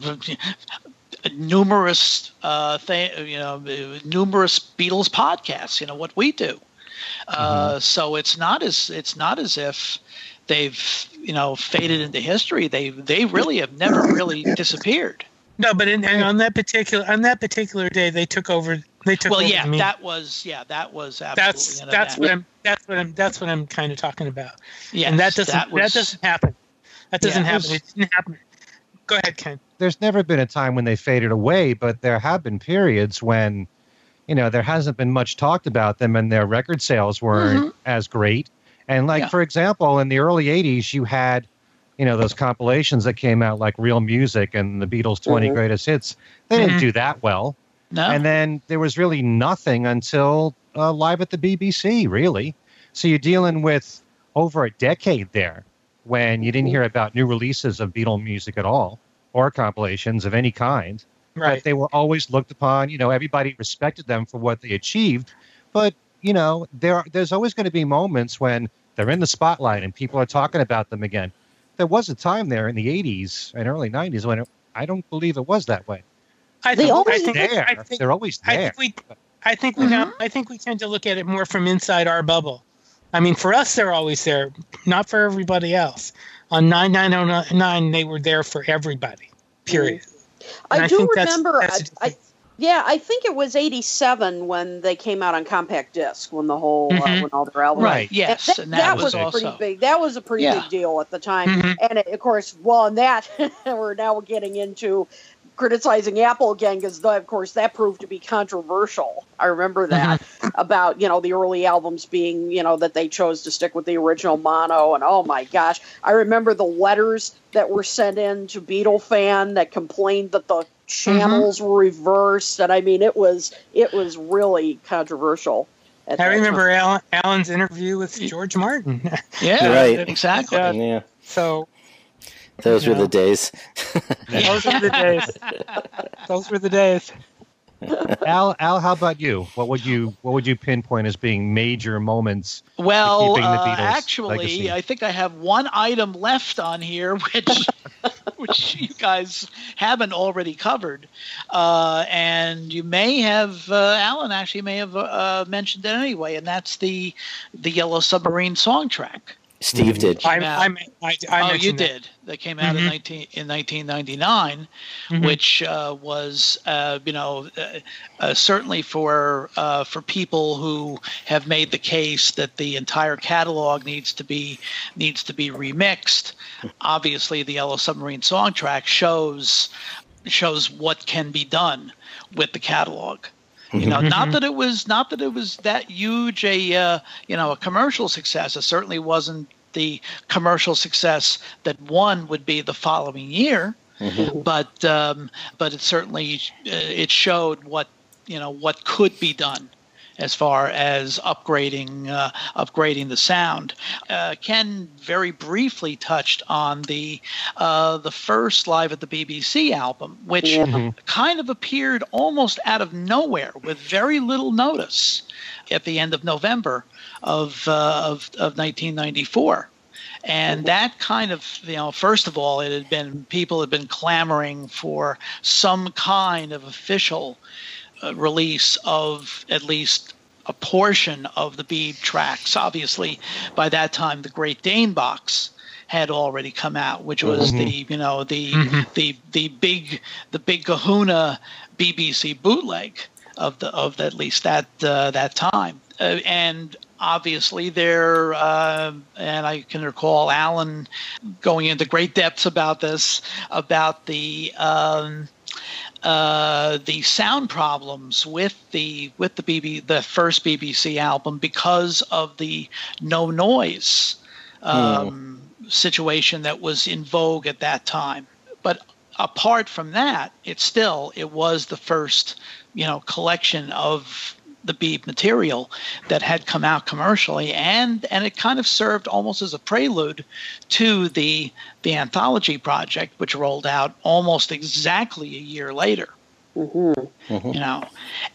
numerous uh, th- you know numerous Beatles podcasts. You know what we do. Uh, mm-hmm. So it's not as it's not as if they've you know faded into history. They they really have never really <coughs> disappeared. No, but in, on that particular on that particular day, they took over. They took. Well, over yeah, that was yeah, that was that's that's what I'm that's what I'm that's what I'm kind of talking about. Yeah, and that doesn't that, was, that, doesn't happen. That doesn't yeah, happen. It didn't happen. Go ahead, Ken. There's never been a time when they faded away, but there have been periods when, you know, there hasn't been much talked about them, and their record sales weren't mm-hmm. as great. And like yeah. for example, in the early '80s, you had you know those compilations that came out like Reel Music and the Beatles 20 mm-hmm. Greatest Hits. They didn't mm-hmm. do that well. No. And then there was really nothing until uh, live at the BBC, really. So you're dealing with over a decade there when you didn't hear about new releases of Beatle music at all or compilations of any kind. Right. But they were always looked upon. You know, everybody respected them for what they achieved. But you know, there there's always going to be moments when they're in the spotlight and people are talking about them again there was a time there in the 80s and early 90s when it, I don't believe it was that way. I think, only, I think, there. I think, they're always there. I think we, I think we, mm-hmm. I think we tend to look at it more from inside our bubble. I mean, for us, they're always there, not for everybody else. On 9909, they were there for everybody, period. I do remember, that's, that's I, yeah, I think it was '87 when they came out on compact disc when the whole uh, mm-hmm. uh, when all their albums. Right. Yes, that, that, that was, was also, pretty big. That was a pretty yeah. big deal at the time. Mm-hmm. And it, of course, well, and that <laughs> we're now getting into criticizing Apple again because, of course, that proved to be controversial. I remember that mm-hmm. <laughs> about you know the early albums being you know that they chose to stick with the original mono, and oh my gosh, I remember the letters that were sent in to Beatlefan that complained that the channels mm-hmm. were reversed, and I mean it was it was really controversial. I remember Alan, Alan's interview with George Martin. yeah, right, <laughs> exactly. Yeah. yeah. So those were the days. those were the days. <laughs> Those were the days. Al, Al, how about you? What would you what would you pinpoint as being major moments? Well, uh, actually, legacy? I think I have one item left on here, <laughs> which which you guys haven't already covered, uh, and you may have uh, Alan actually may have uh, mentioned it anyway, and that's the the Yellow Submarine song track. Steve did. I, I, I, I oh, you that. did. That came out mm-hmm. in 19 in 1999, mm-hmm. which uh, was uh, you know uh, uh, certainly for uh, for people who have made the case that the entire catalog needs to be needs to be remixed. <laughs> Obviously, the Yellow Submarine song track shows shows what can be done with the catalog you know not mm-hmm. that it was not that it was that huge a uh, you know a commercial success it certainly wasn't the commercial success that one would be the following year mm-hmm. but um, but it certainly uh, it showed what you know what could be done as far as upgrading uh, upgrading the sound. Uh, Ken very briefly touched on the uh, the first live at the BBC album, which mm-hmm. kind of appeared almost out of nowhere with very little notice at the end of November of uh, of, of 1994 and that kind of you know first of all it had been people had been clamoring for some kind of official release of at least a portion of the Beeb tracks. Obviously, by that time, the Great Dane box had already come out, which was mm-hmm. the you know the mm-hmm. the the big the big Kahuna BBC bootleg of the of at least that uh, that time, uh, and obviously there uh, and I can recall Alan going into great depths about this about the um, uh, the sound problems with the with the BB the first BBC album because of the no noise um, mm. situation that was in vogue at that time. But apart from that, it still it was the first you know collection of the Beeb material that had come out commercially, and and it kind of served almost as a prelude to the the anthology project, which rolled out almost exactly a year later. Mm-hmm. You know,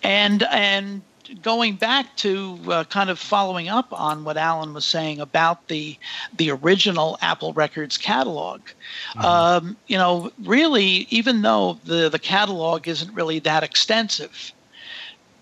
and and going back to uh, kind of following up on what Alan was saying about the the original Apple Records catalog, mm-hmm. um, you know, really, even though the the catalog isn't really that extensive,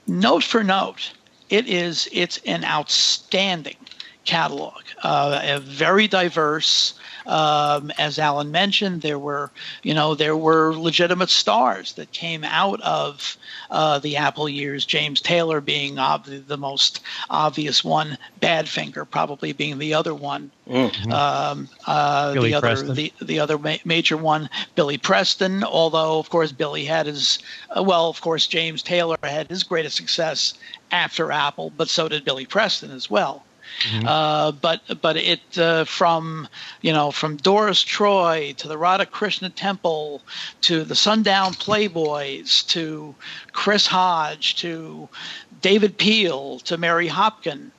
note for note, it is it's an outstanding catalog, uh, very diverse. Um, as Alan mentioned, there were, you know, there were legitimate stars that came out of uh, the Apple years. James Taylor being ob- the most obvious one, Badfinger probably being the other one. Mm-hmm. Um, uh, the other, Preston. the the other ma- major one, Billy Preston. Although, of course, Billy had his, uh, well, of course, James Taylor had his greatest success after Apple, but so did Billy Preston as well. Mm-hmm. Uh, but but it uh, from you know from Doris Troy to the Radha Krishna Temple to the Sundown Playboys to Chris Hodge to David Peel to Mary Hopkin.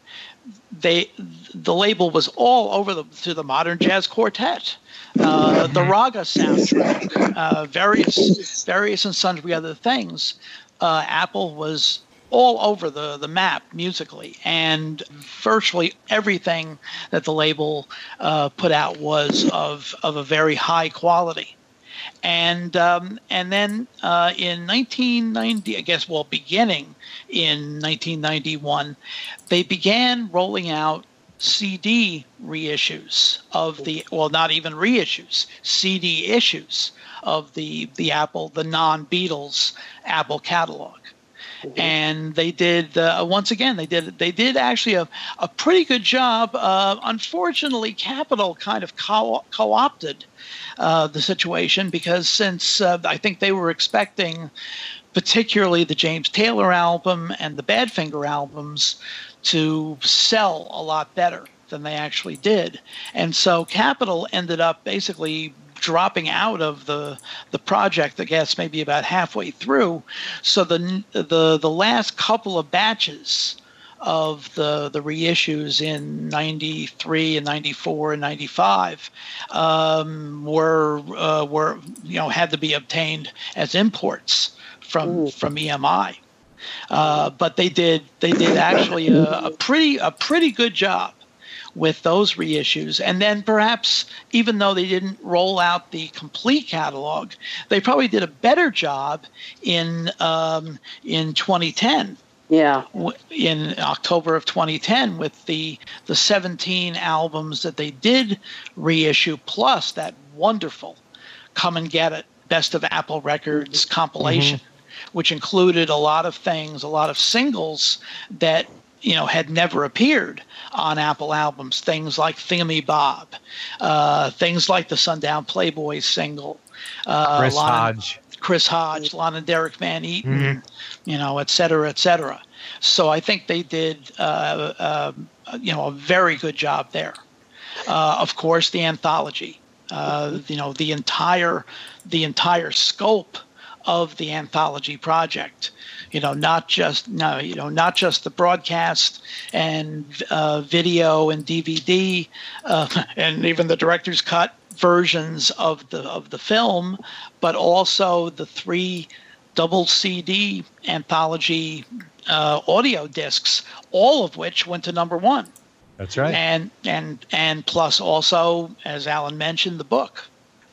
They the label was all over the to the Modern Jazz Quartet. Uh, the mm-hmm. Raga soundtrack, uh, various various and sundry other things. Uh, Apple was all over the, the map musically, and virtually everything that the label uh, put out was of, of a very high quality. And um, and then uh, in 1990, I guess, well, beginning in 1991, they began rolling out CD reissues of the well, not even reissues, CD issues of the the Apple, the non-Beatles Apple catalog. Mm-hmm. And they did uh, once again. They did they did actually a, a pretty good job. Uh, unfortunately, Capitol kind of co- opted uh, the situation because since uh, I think they were expecting, particularly the James Taylor album and the Badfinger albums, to sell a lot better than they actually did, and so Capitol ended up basically dropping out of the the project, I guess maybe about halfway through. So the the the last couple of batches of the the reissues in 93 and 94 and 95 um, were uh, were you know had to be obtained as imports from Ooh. from EMI uh, but they did they did actually a, a pretty a pretty good job with those reissues. And then perhaps, even though they didn't roll out the complete catalog, they probably did a better job in um, in 2010. Yeah. In October of 2010, with the the 17 albums that they did reissue, plus that wonderful "Come and Get It" Best of Apple Records compilation. Mm-hmm which included a lot of things, a lot of singles that you know had never appeared on Apple albums. Things like Thingumybob, uh, things like the Sundown Playboys single, uh, Chris Lon, Hodge, Chris Hodge, Lon and Derrek Van Eaton, mm-hmm. you know, et cetera, et cetera. So I think they did, uh, uh you know, a very good job there. Uh, of course, the anthology, uh, you know, the entire the entire scope of the anthology project. You know not just no you know not just the broadcast and uh, video and dvd uh, <laughs> and even the director's cut versions of the of the film but also the three double cd anthology uh, audio discs all of which went to number one. That's right. And and and plus also as alan mentioned the book.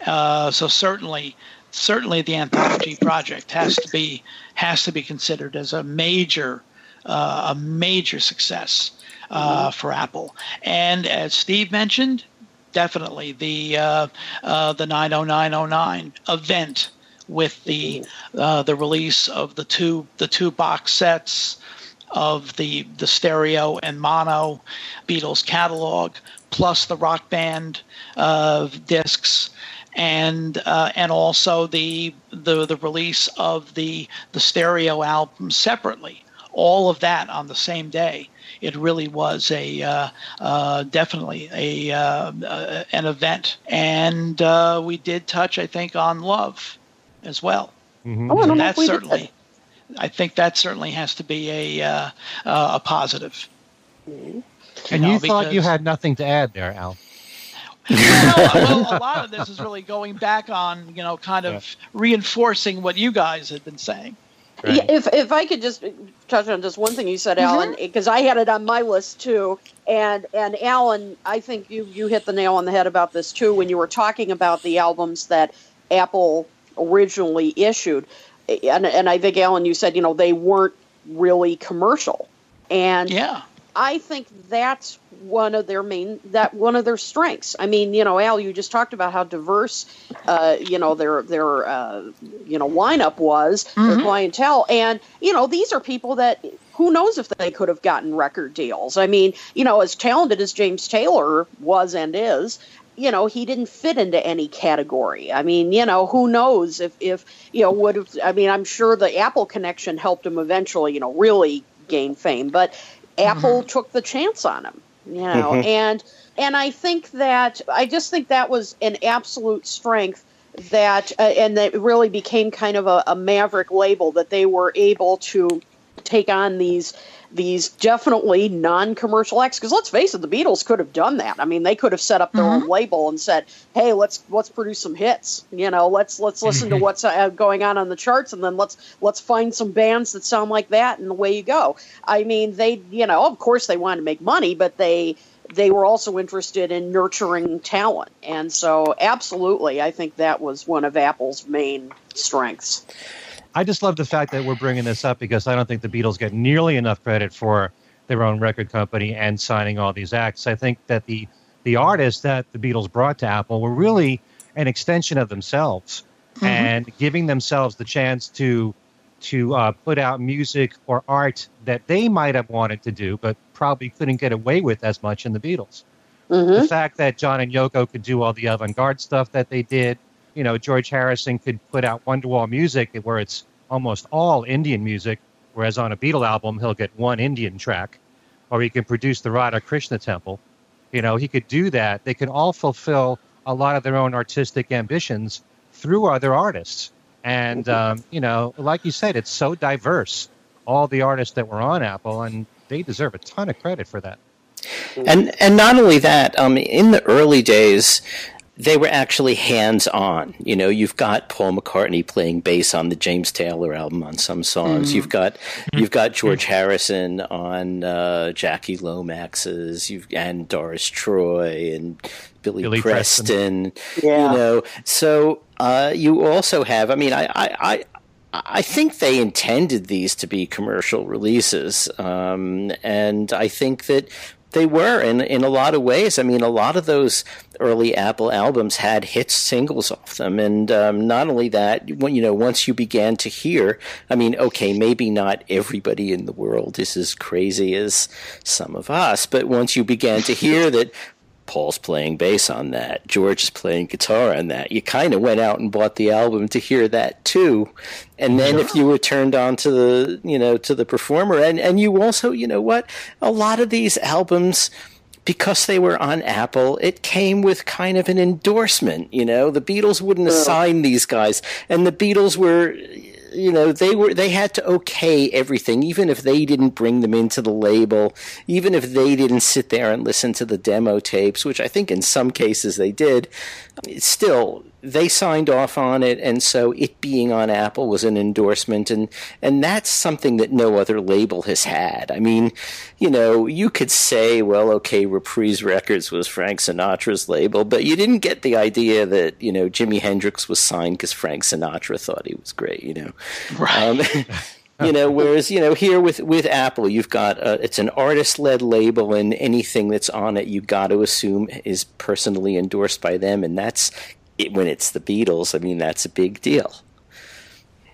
Uh, so certainly certainly the anthology project has to be has to be considered as a major uh, a major success uh, mm-hmm. for Apple. And as Steve mentioned, definitely the uh, uh the 90909 event with the mm-hmm. uh, the release of the two the two box sets of the the stereo and mono Beatles catalog plus the rock band uh, discs and uh, and also the, the the release of the the stereo album separately. All of that on the same day. It really was a uh, uh, definitely a uh, uh, an event, and uh, we did touch, I think, on love as well. Mm-hmm. Oh, I don't that certainly, I think that certainly has to be a a positive. Mm-hmm. And you, know, you thought you had nothing to add there, Al well, well, a lot of this is really going back on, you know, kind of yeah. reinforcing what you guys had been saying. Right. Yeah, if if I could just touch on just one thing you said, Mm-hmm. Alan, because I had it on my list too, and and Alan, I think you you hit the nail on the head about this too when you were talking about the albums that Apple originally issued, and and I think Alan, you said you know they weren't really commercial, and Yeah. I think that's one of their main that one of their strengths. I mean, you know, Al, you just talked about how diverse, uh, you know, their their uh, you know lineup was, their clientele, and you know, these are people that who knows if they could have gotten record deals. I mean, you know, as talented as James Taylor was and is. You know, he didn't fit into any category. I mean, you know, who knows if, if you know, would have, I mean, I'm sure the Apple connection helped him eventually, you know, really gain fame. But Apple took the chance on him, you know, and and I think that I just think that was an absolute strength that uh, and that really became kind of a, a maverick label that they were able to take on these these definitely non-commercial acts because let's face it the beatles could have done that. I mean they could have set up their own label and said hey let's let's produce some hits you know let's let's listen to what's uh, going on on the charts and then let's let's find some bands that sound like that and away you go. I mean they you know of course they wanted to make money but they they were also interested in nurturing talent. And so absolutely i think that was one of apple's main strengths I just love the fact that we're bringing this up because I don't think the Beatles get nearly enough credit for their own record company and signing all these acts. I think that the the artists that the Beatles brought to Apple were really an extension of themselves and giving themselves the chance to to uh, put out music or art that they might have wanted to do, but probably couldn't get away with as much in the Beatles. hmm The fact that John and Yoko could do all the avant-garde stuff that they did, you know, George Harrison could put out Wonderwall music where it's almost all Indian music, whereas on a Beatle album he'll get one Indian track, or he can produce the Radha Krishna Temple. You know, he could do that. They can all fulfill a lot of their own artistic ambitions through other artists. And um, you know, like you said, it's so diverse. All the artists that were on Apple, and they deserve a ton of credit for that. And and not only that, um, in the early days, they were actually hands on. You know, you've got Paul McCartney playing bass on the James Taylor album on some songs. You've got you've got George Harrison on uh, Jackie Lomax's. You've and Doris Troy and Billy, Billy Preston. Yeah. You know, so uh, you also have. I mean, I. I, I I think they intended these to be commercial releases, um, and I think that they were in in a lot of ways. I mean, a lot of those early Apple albums had hit singles off them, and um, not only that, when you know, once you began to hear, I mean, okay, maybe not everybody in the world is as crazy as some of us, but once you began to hear that. Paul's playing bass on that. George is playing guitar on that. You kind of went out and bought the album to hear that too. And then if you were turned on to the, you know, to the performer and and you also, you know what? A lot of these albums because they were on Apple, it came with kind of an endorsement, you know. The Beatles wouldn't assign these guys and the Beatles were you know they were they had to okay everything even if they didn't bring them into the label even if they didn't sit there and listen to the demo tapes which i think in some cases they did. Still they signed off on it and so it being on apple was an endorsement and and that's something that no other label has had i mean you know you could say well okay reprise records was frank sinatra's label but you didn't get the idea that you know jimi hendrix was signed because frank sinatra thought he was great you know Right. um, <laughs> you know, whereas you know here with with Apple, you've got uh, it's an artist led label, and anything that's on it, you got to assume is personally endorsed by them, and that's it, when it's the Beatles. I mean, that's a big deal.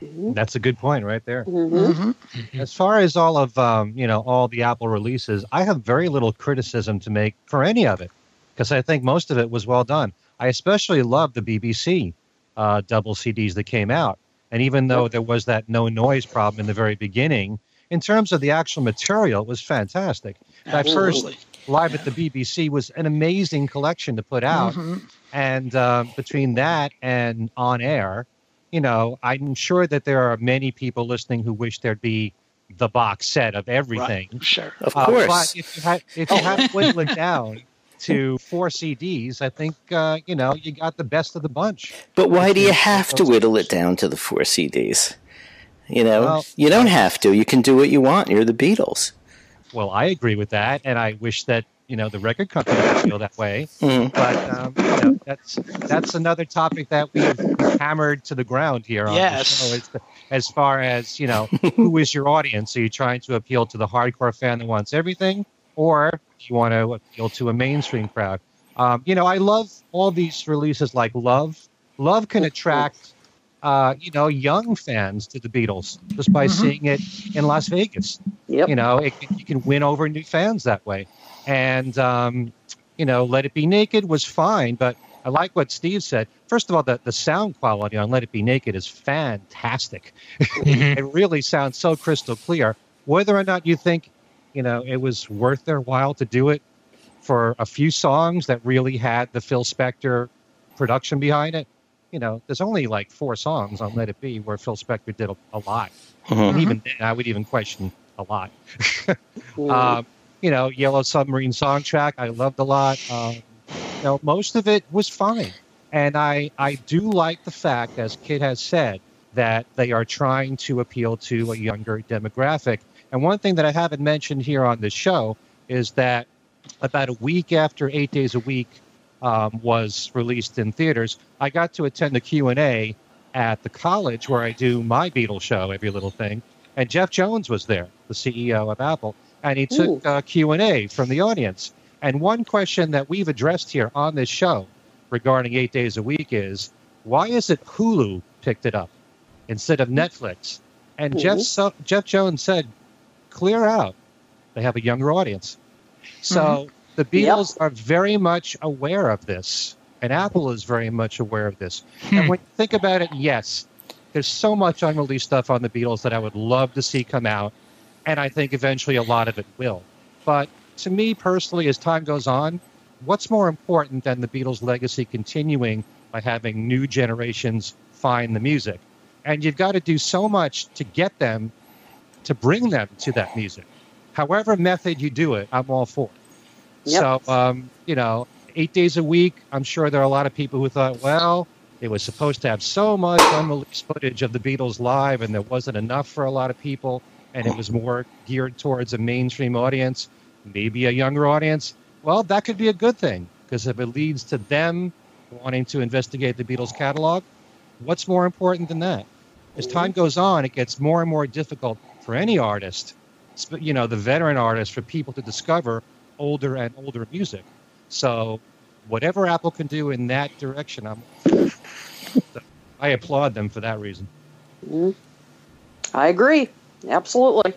That's a good point right there. Mhm. As far as all of um, you know all the Apple releases, I have very little criticism to make for any of it because I think most of it was well done. I especially love the BBC uh, double CDs that came out, and even though there was that no noise problem in the very beginning, in terms of the actual material, it was fantastic. That first Absolutely. live at the BBC was an amazing collection to put out, Mhm. And um, between that and on air, you know, I'm sure that there are many people listening who wish there'd be the box set of everything. Right. Sure. Of Uh, course, but if you had if you had to whittle it down <laughs> to four CDs, I think uh, you know you got the best of the bunch. but why do you have to whittle it down to the four CDs? You know, Well- you don't have to. You can do what you want. You're the Beatles. Well, I agree with that, and I wish that you know the record company would feel that way. Mhm. <laughs> But um, you know, that's that's another topic that we've hammered to the ground here on Yes. the show. As, as far as you know, who is your audience? Are you trying to appeal to the hardcore fan that wants everything, or do you want to appeal to a mainstream crowd? Um, you know, I love all these releases like Love. Love can attract, uh, you know, young fans to the Beatles just by Mhm. seeing it in Las Vegas Yep. you know it, you can win over new fans that way and um, you know let it be naked was fine but i like what steve said. First of all the, the sound quality on let it be naked is fantastic. Mhm. <laughs> it really sounds so crystal clear. Whether or not you think you know it was worth their while to do it for a few songs that really had the phil spector production behind it you know there's only like four songs on let it be where phil spector did a, a lot. Mhm. and even then i would even question a lot. <laughs> Um, you know, Yellow Submarine song track, I loved a lot. Um, you know, most of it was fine, and I I do like the fact, as Kit has said, that they are trying to appeal to a younger demographic. And one thing that I haven't mentioned here on this show is that about a week after Eight Days a Week um, was released in theaters, I got to attend the Q and A at the college where I do my Beatles show, every little thing, and Jeff Jones was there, the CEO of Apple, and he took uh, Q and A from the audience. And one question that we've addressed here on this show regarding Eight Days a Week is why is it Hulu picked it up instead of Netflix? And Jeff so- Jeff Jones said, clear out. They have a younger audience. So the Beatles are very much aware of this, and Apple is very much aware of this. And when you think about it, yes, there's so much unreleased stuff on the Beatles that I would love to see come out, and I think eventually a lot of it will. But to me personally, as time goes on, what's more important than the Beatles' legacy continuing by having new generations find the music? And you've got to do so much to get them to bring them to that music. However method you do it, I'm all for. it. Yep. So, um, you know, eight days a week, I'm sure there are a lot of people who thought, well, it was supposed to have so much unreleased footage of the Beatles live, and there wasn't enough for a lot of people, and it was more geared towards a mainstream audience, maybe a younger audience. Well, that could be a good thing because if it leads to them wanting to investigate the Beatles catalog, what's more important than that? As time goes on, it gets more and more difficult for any artist, you know, the veteran artist, for people to discover older and older music. So, whatever Apple can do in that direction, I'm, I applaud them for that reason. Mm. I agree. Absolutely.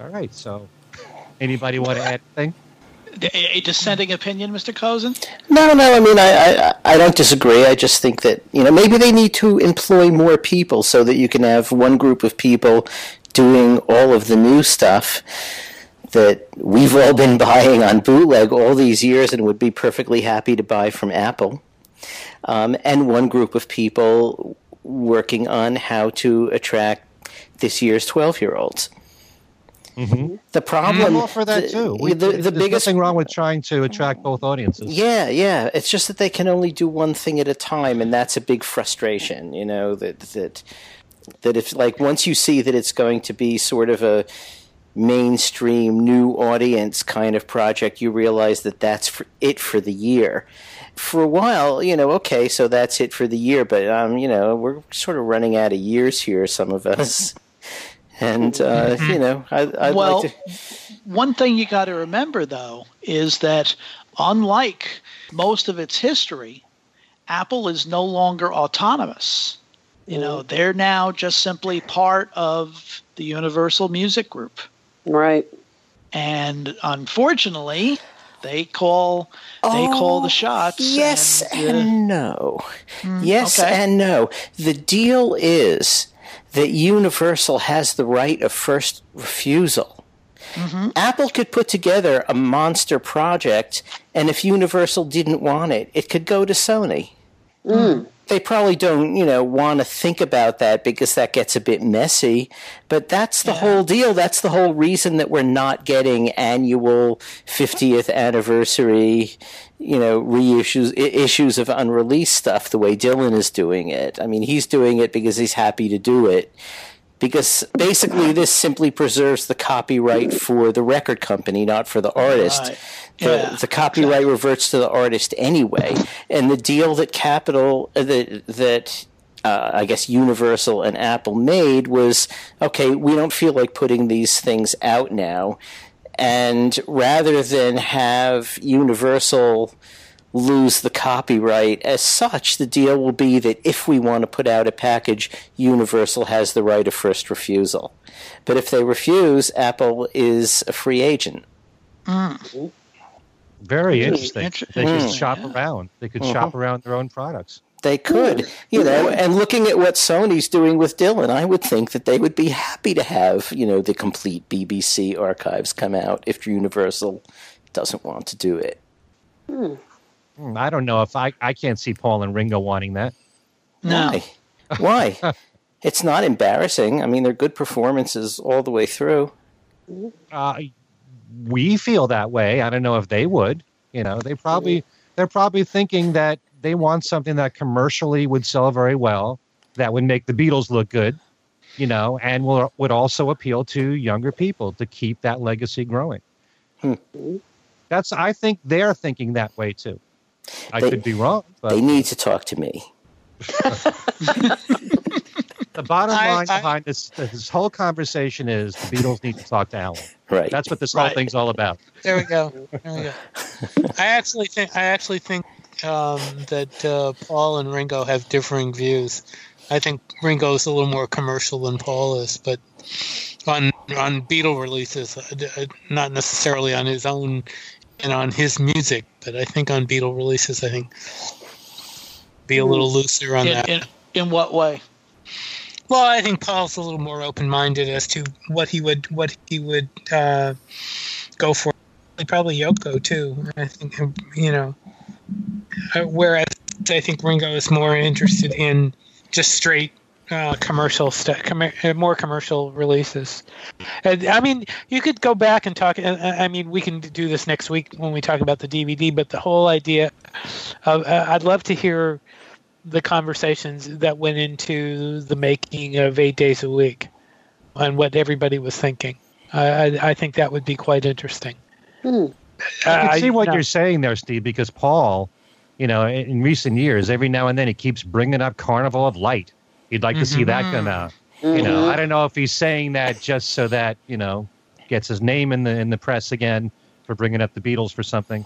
All right. So, anybody want to add anything? A, a dissenting opinion, Mr. Kozinn? No, no. I mean, I, I, I don't disagree. I just think that you know maybe they need to employ more people so that you can have one group of people doing all of the new stuff that we've all been buying on bootleg all these years and would be perfectly happy to buy from Apple, um, and one group of people working on how to attract this year's twelve-year-olds. Mm-hmm. The problem, I'm all for that the- too. We, the, the there's biggest nothing wrong with trying to attract both audiences. Yeah, yeah. It's just that they can only do one thing at a time, and that's a big frustration. You know that that that if like once you see that it's going to be sort of a mainstream new audience kind of project, you realize that that's for it for the year. For a while, you know, okay, so that's it for the year, but um, you know, we're sort of running out of years here, some of us. <laughs> And uh, you know, I, I'd well, like to. one thing you got to remember, though, is that unlike most of its history, Apple is no longer autonomous. You know, they're now just simply part of the Universal Music Group. Right. And unfortunately, they call they call the shots. Yes and, uh, and no. yes okay. and no. The deal is that Universal has the right of first refusal. Mm-hmm. Apple could put together a monster project, and if Universal didn't want it, it could go to Sony. Mm. They probably don't, you know, want to think about that because that gets a bit messy. But that's the whole deal. That's the whole reason that we're not getting annual 50th anniversary, you know, reissues issues of unreleased stuff the way Dylan is doing it. I mean, he's doing it because he's happy to do it. Because basically this simply preserves the copyright for the record company, not for the artist. Right. The, Yeah, the copyright reverts to the artist anyway, and the deal that Capitol uh, that that uh, I guess Universal and Apple made was okay. We don't feel like putting these things out now, and rather than have Universal lose the copyright as such, the deal will be that if we want to put out a package, Universal has the right of first refusal. But if they refuse, Apple is a free agent. Very interesting. Inter- They could interesting, shop yeah. around. They could Mhm. shop around their own products. They could, you know, and looking at what Sony's doing with Dylan, I would think that they would be happy to have, you know, the complete BBC archives come out if Universal doesn't want to do it. Hmm, I don't know if I, I can't see Paul and Ringo wanting that. No. Why? Why? <laughs> it's not embarrassing. I mean, they're good performances all the way through. Uh, we feel that way. I don't know if they would. You know, they probably they're probably thinking that they want something that commercially would sell very well, that would make the Beatles look good, you know, and will, would also appeal to younger people to keep that legacy growing. Hmm. That's I think they're thinking that way too. I They- could be wrong, but They need to talk to me. <laughs> the bottom I- line I- behind this this whole conversation is the Beatles need to talk to Allan. Right. That's what this whole Right. thing's all about. There we go. There we go. I actually think I actually think um, that uh, Paul and Ringo have differing views. I think Ringo is a little more commercial than Paul is, but on on Beatle releases, uh, d- uh, not necessarily on his own and on his music, but I think on Beatle releases, I think be a little looser on In, that. in, in what way? Well, I think Paul's a little more open-minded as to what he would what he would uh, go for. Probably Yoko too. I think you know. Uh, whereas I think Ringo is more interested in just straight uh, commercial stuff, com- uh, more commercial releases. And, I mean, you could go back and talk. I mean, we can do this next week when we talk about the DVD. But the whole idea of uh, I'd love to hear the conversations that went into the making of Eight Days a Week and what everybody was thinking. I, I, I think that would be quite interesting. Hmm. I can see what no. you're saying there, Steve, because Paul, you know, in, in recent years, every now and then he keeps bringing up Carnival of Light. He'd like to see that come out. You know, I don't know if he's saying that just so that you know gets his name in the in the press again for bringing up the Beatles for something.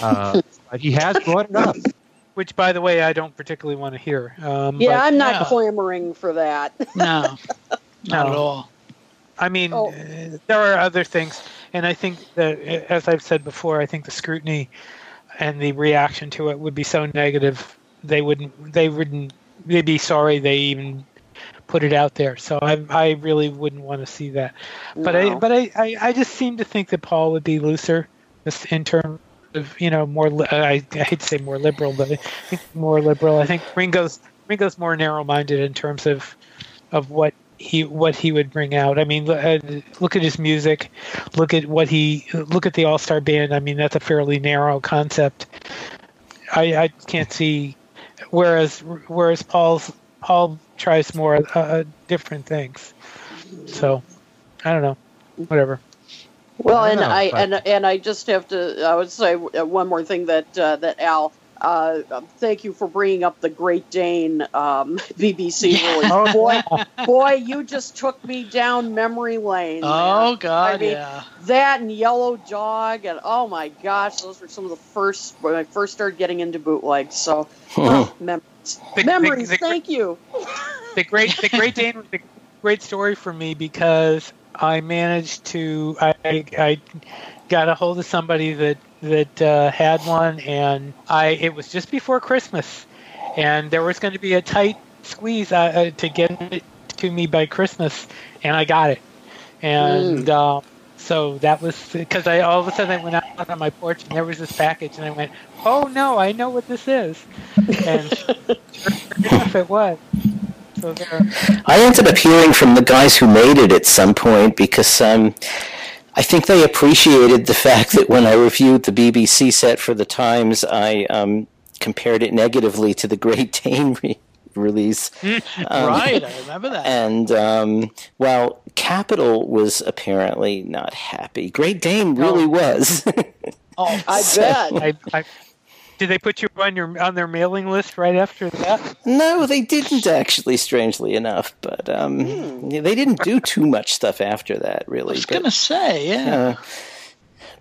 Uh, <laughs> but he has brought it up. Which, by the way, I don't particularly want to hear. Um, Yeah, but, I'm not Yeah. clamoring for that. <laughs> No, not at all. I mean, Oh. uh, there are other things, and I think that, uh, as I've said before, I think the scrutiny and the reaction to it would be so negative they wouldn't they wouldn't they'd be sorry they even put it out there. So I I really wouldn't want to see that. But I but I, I I just seem to think that Paul would be looser, just in terms of you know more. li- I, I hate to say more liberal, but I think more liberal. I think Ringo's Ringo's more narrow-minded in terms of of what he what he would bring out. I mean, uh, look at his music, look at what he look at the All Star Band. I mean, that's a fairly narrow concept. I, I can't see, whereas whereas Paul's Paul tries more uh, different things. So, I don't know, whatever. Well, I and know, I but- and and I just have to. I would say uh, one more thing that uh, that Al. Uh, thank you for bringing up the Great Dane um, <laughs> BBC release. Oh, boy, boy, you just took me down memory lane. man. Oh God, I mean, yeah. that and Yellow Dog, and oh my gosh, those were some of the first when I first started getting into bootlegs. So, oh, memories, The- the- memories. the- thank you. the great the great <laughs> Dane was a great story for me because I managed to I I got a hold of somebody that that uh, had one and I it was just before Christmas and there was going to be a tight squeeze uh, uh, to get it to me by Christmas and I got it. And uh, so that was because I all of a sudden I went out on my porch and there was this package and I went oh no I know what this is. And <laughs> sure enough it was. So there. I ended up hearing from the guys who made it at some point because um, I think they appreciated the fact that when I reviewed the BBC set for the Times, I um, compared it negatively to the Great <laughs> Dane re- release. <laughs> Um, right, I remember that. And um, well, Capitol was apparently not happy. Great Dane really was. <laughs> oh, I So- bet. I, I, did they put you on your on their mailing list right after that? no, they didn't actually. Strangely enough, but um, they didn't do too much stuff after that. Really, I Really, was but- gonna say, yeah. Uh,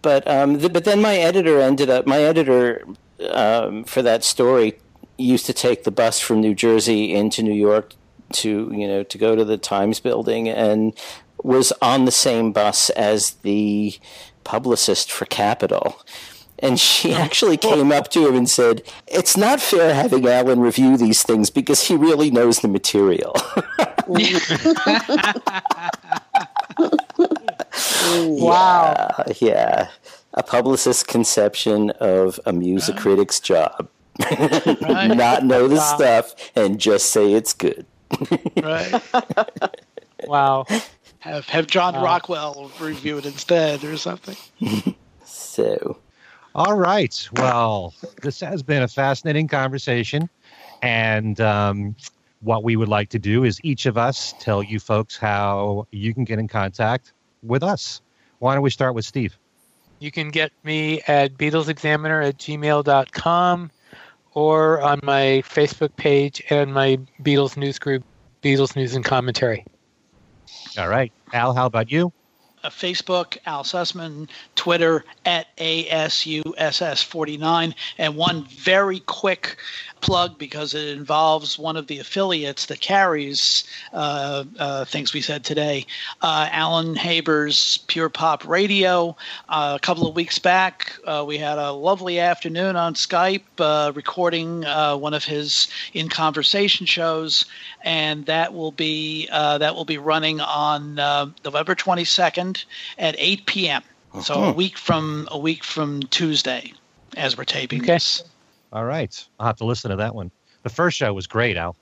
but um, th- but then my editor ended up my editor um, for that story used to take the bus from New Jersey into New York to you know to go to the Times building and was on the same bus as the publicist for Capitol. And she actually came up to him and said, "It's not fair having Allan review these things because he really knows the material." <laughs> Wow. Yeah, yeah. A publicist's conception of a music critic's job. <laughs> Not know the Wow. stuff and just say it's good. right. <laughs> Wow. Have have John Wow. Rockwell review it instead or something. So, All right. Well, this has been a fascinating conversation. And um, what we would like to do is each of us tell you folks how you can get in contact with us. Why don't we start with Steve? You can get me at BeatlesExaminer at gmail.com or on my Facebook page and my Beatles news group, Beatles News and Commentary. All right. Al, how about you? Uh, Facebook, Al Sussman, Twitter at ASUSS49, and one very quick plug because it involves one of the affiliates that carries uh, uh, things we said today. Uh, Alan Haber's Pure Pop Radio. Uh, a couple of weeks back, uh, we had a lovely afternoon on Skype uh, recording uh, one of his in conversation shows, and that will be uh, that will be running on November 22nd at 8 p.m. So a week from a week from Tuesday, as we're taping Okay. this. All right. I'll have to listen to that one. The first show was great, Al.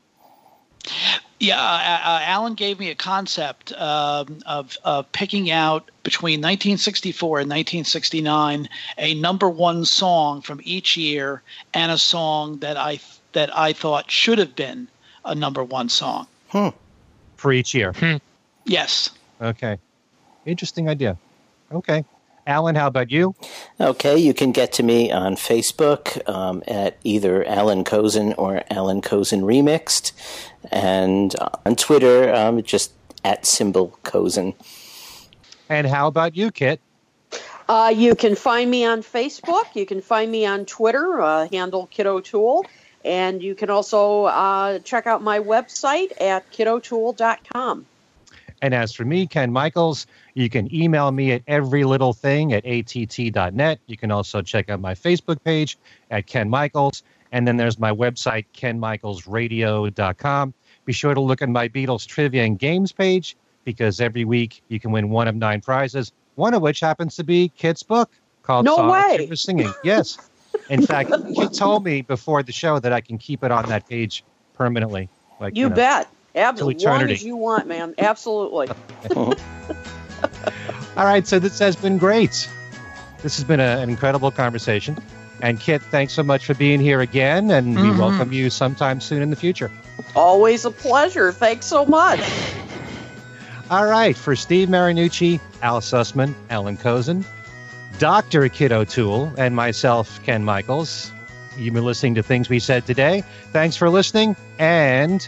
Yeah, uh, uh, Alan gave me a concept um, of, of picking out between 1964 and 1969 a number one song from each year and a song that I that I thought should have been a number one song. Huh. For each year. Hmm. Yes. Okay. Interesting idea. Okay. Allan, how about you? okay, you can get to me on Facebook um, at either Allan Kozinn or Allan Kozinn Remixed, and on Twitter, um, just at symbol Kozinn. And how about you, Kit? Uh, you can find me on Facebook. You can find me on Twitter, uh, handle Kiddo Tool. And you can also uh, check out my website at kitotoole.com. And as for me, Ken Michaels, you can email me at everylittlething at att.net. You can also check out my Facebook page at Ken Michaels. And then there's my website, kenmichaelsradio.com. Be sure to look at my Beatles trivia and games page because every week you can win one of nine prizes, one of which happens to be Kit's book called No Songs way. You Singing. Yes. In <laughs> fact, Kit told me before the show that I can keep it on that page permanently. Like You know. bet. Ab- as long eternity. as you want, man. Absolutely. <laughs> All right, so this has been great. This has been a, an incredible conversation. And Kit, thanks so much for being here again, and we Mhm. welcome you sometime soon in the future. Always a pleasure. Thanks so much. All right, for Steve Marinucci, Al Sussman, Allan Kozinn, Dr. Kit O'Toole, and myself, Ken Michaels, you've been listening to Things We Said Today. Thanks for listening, and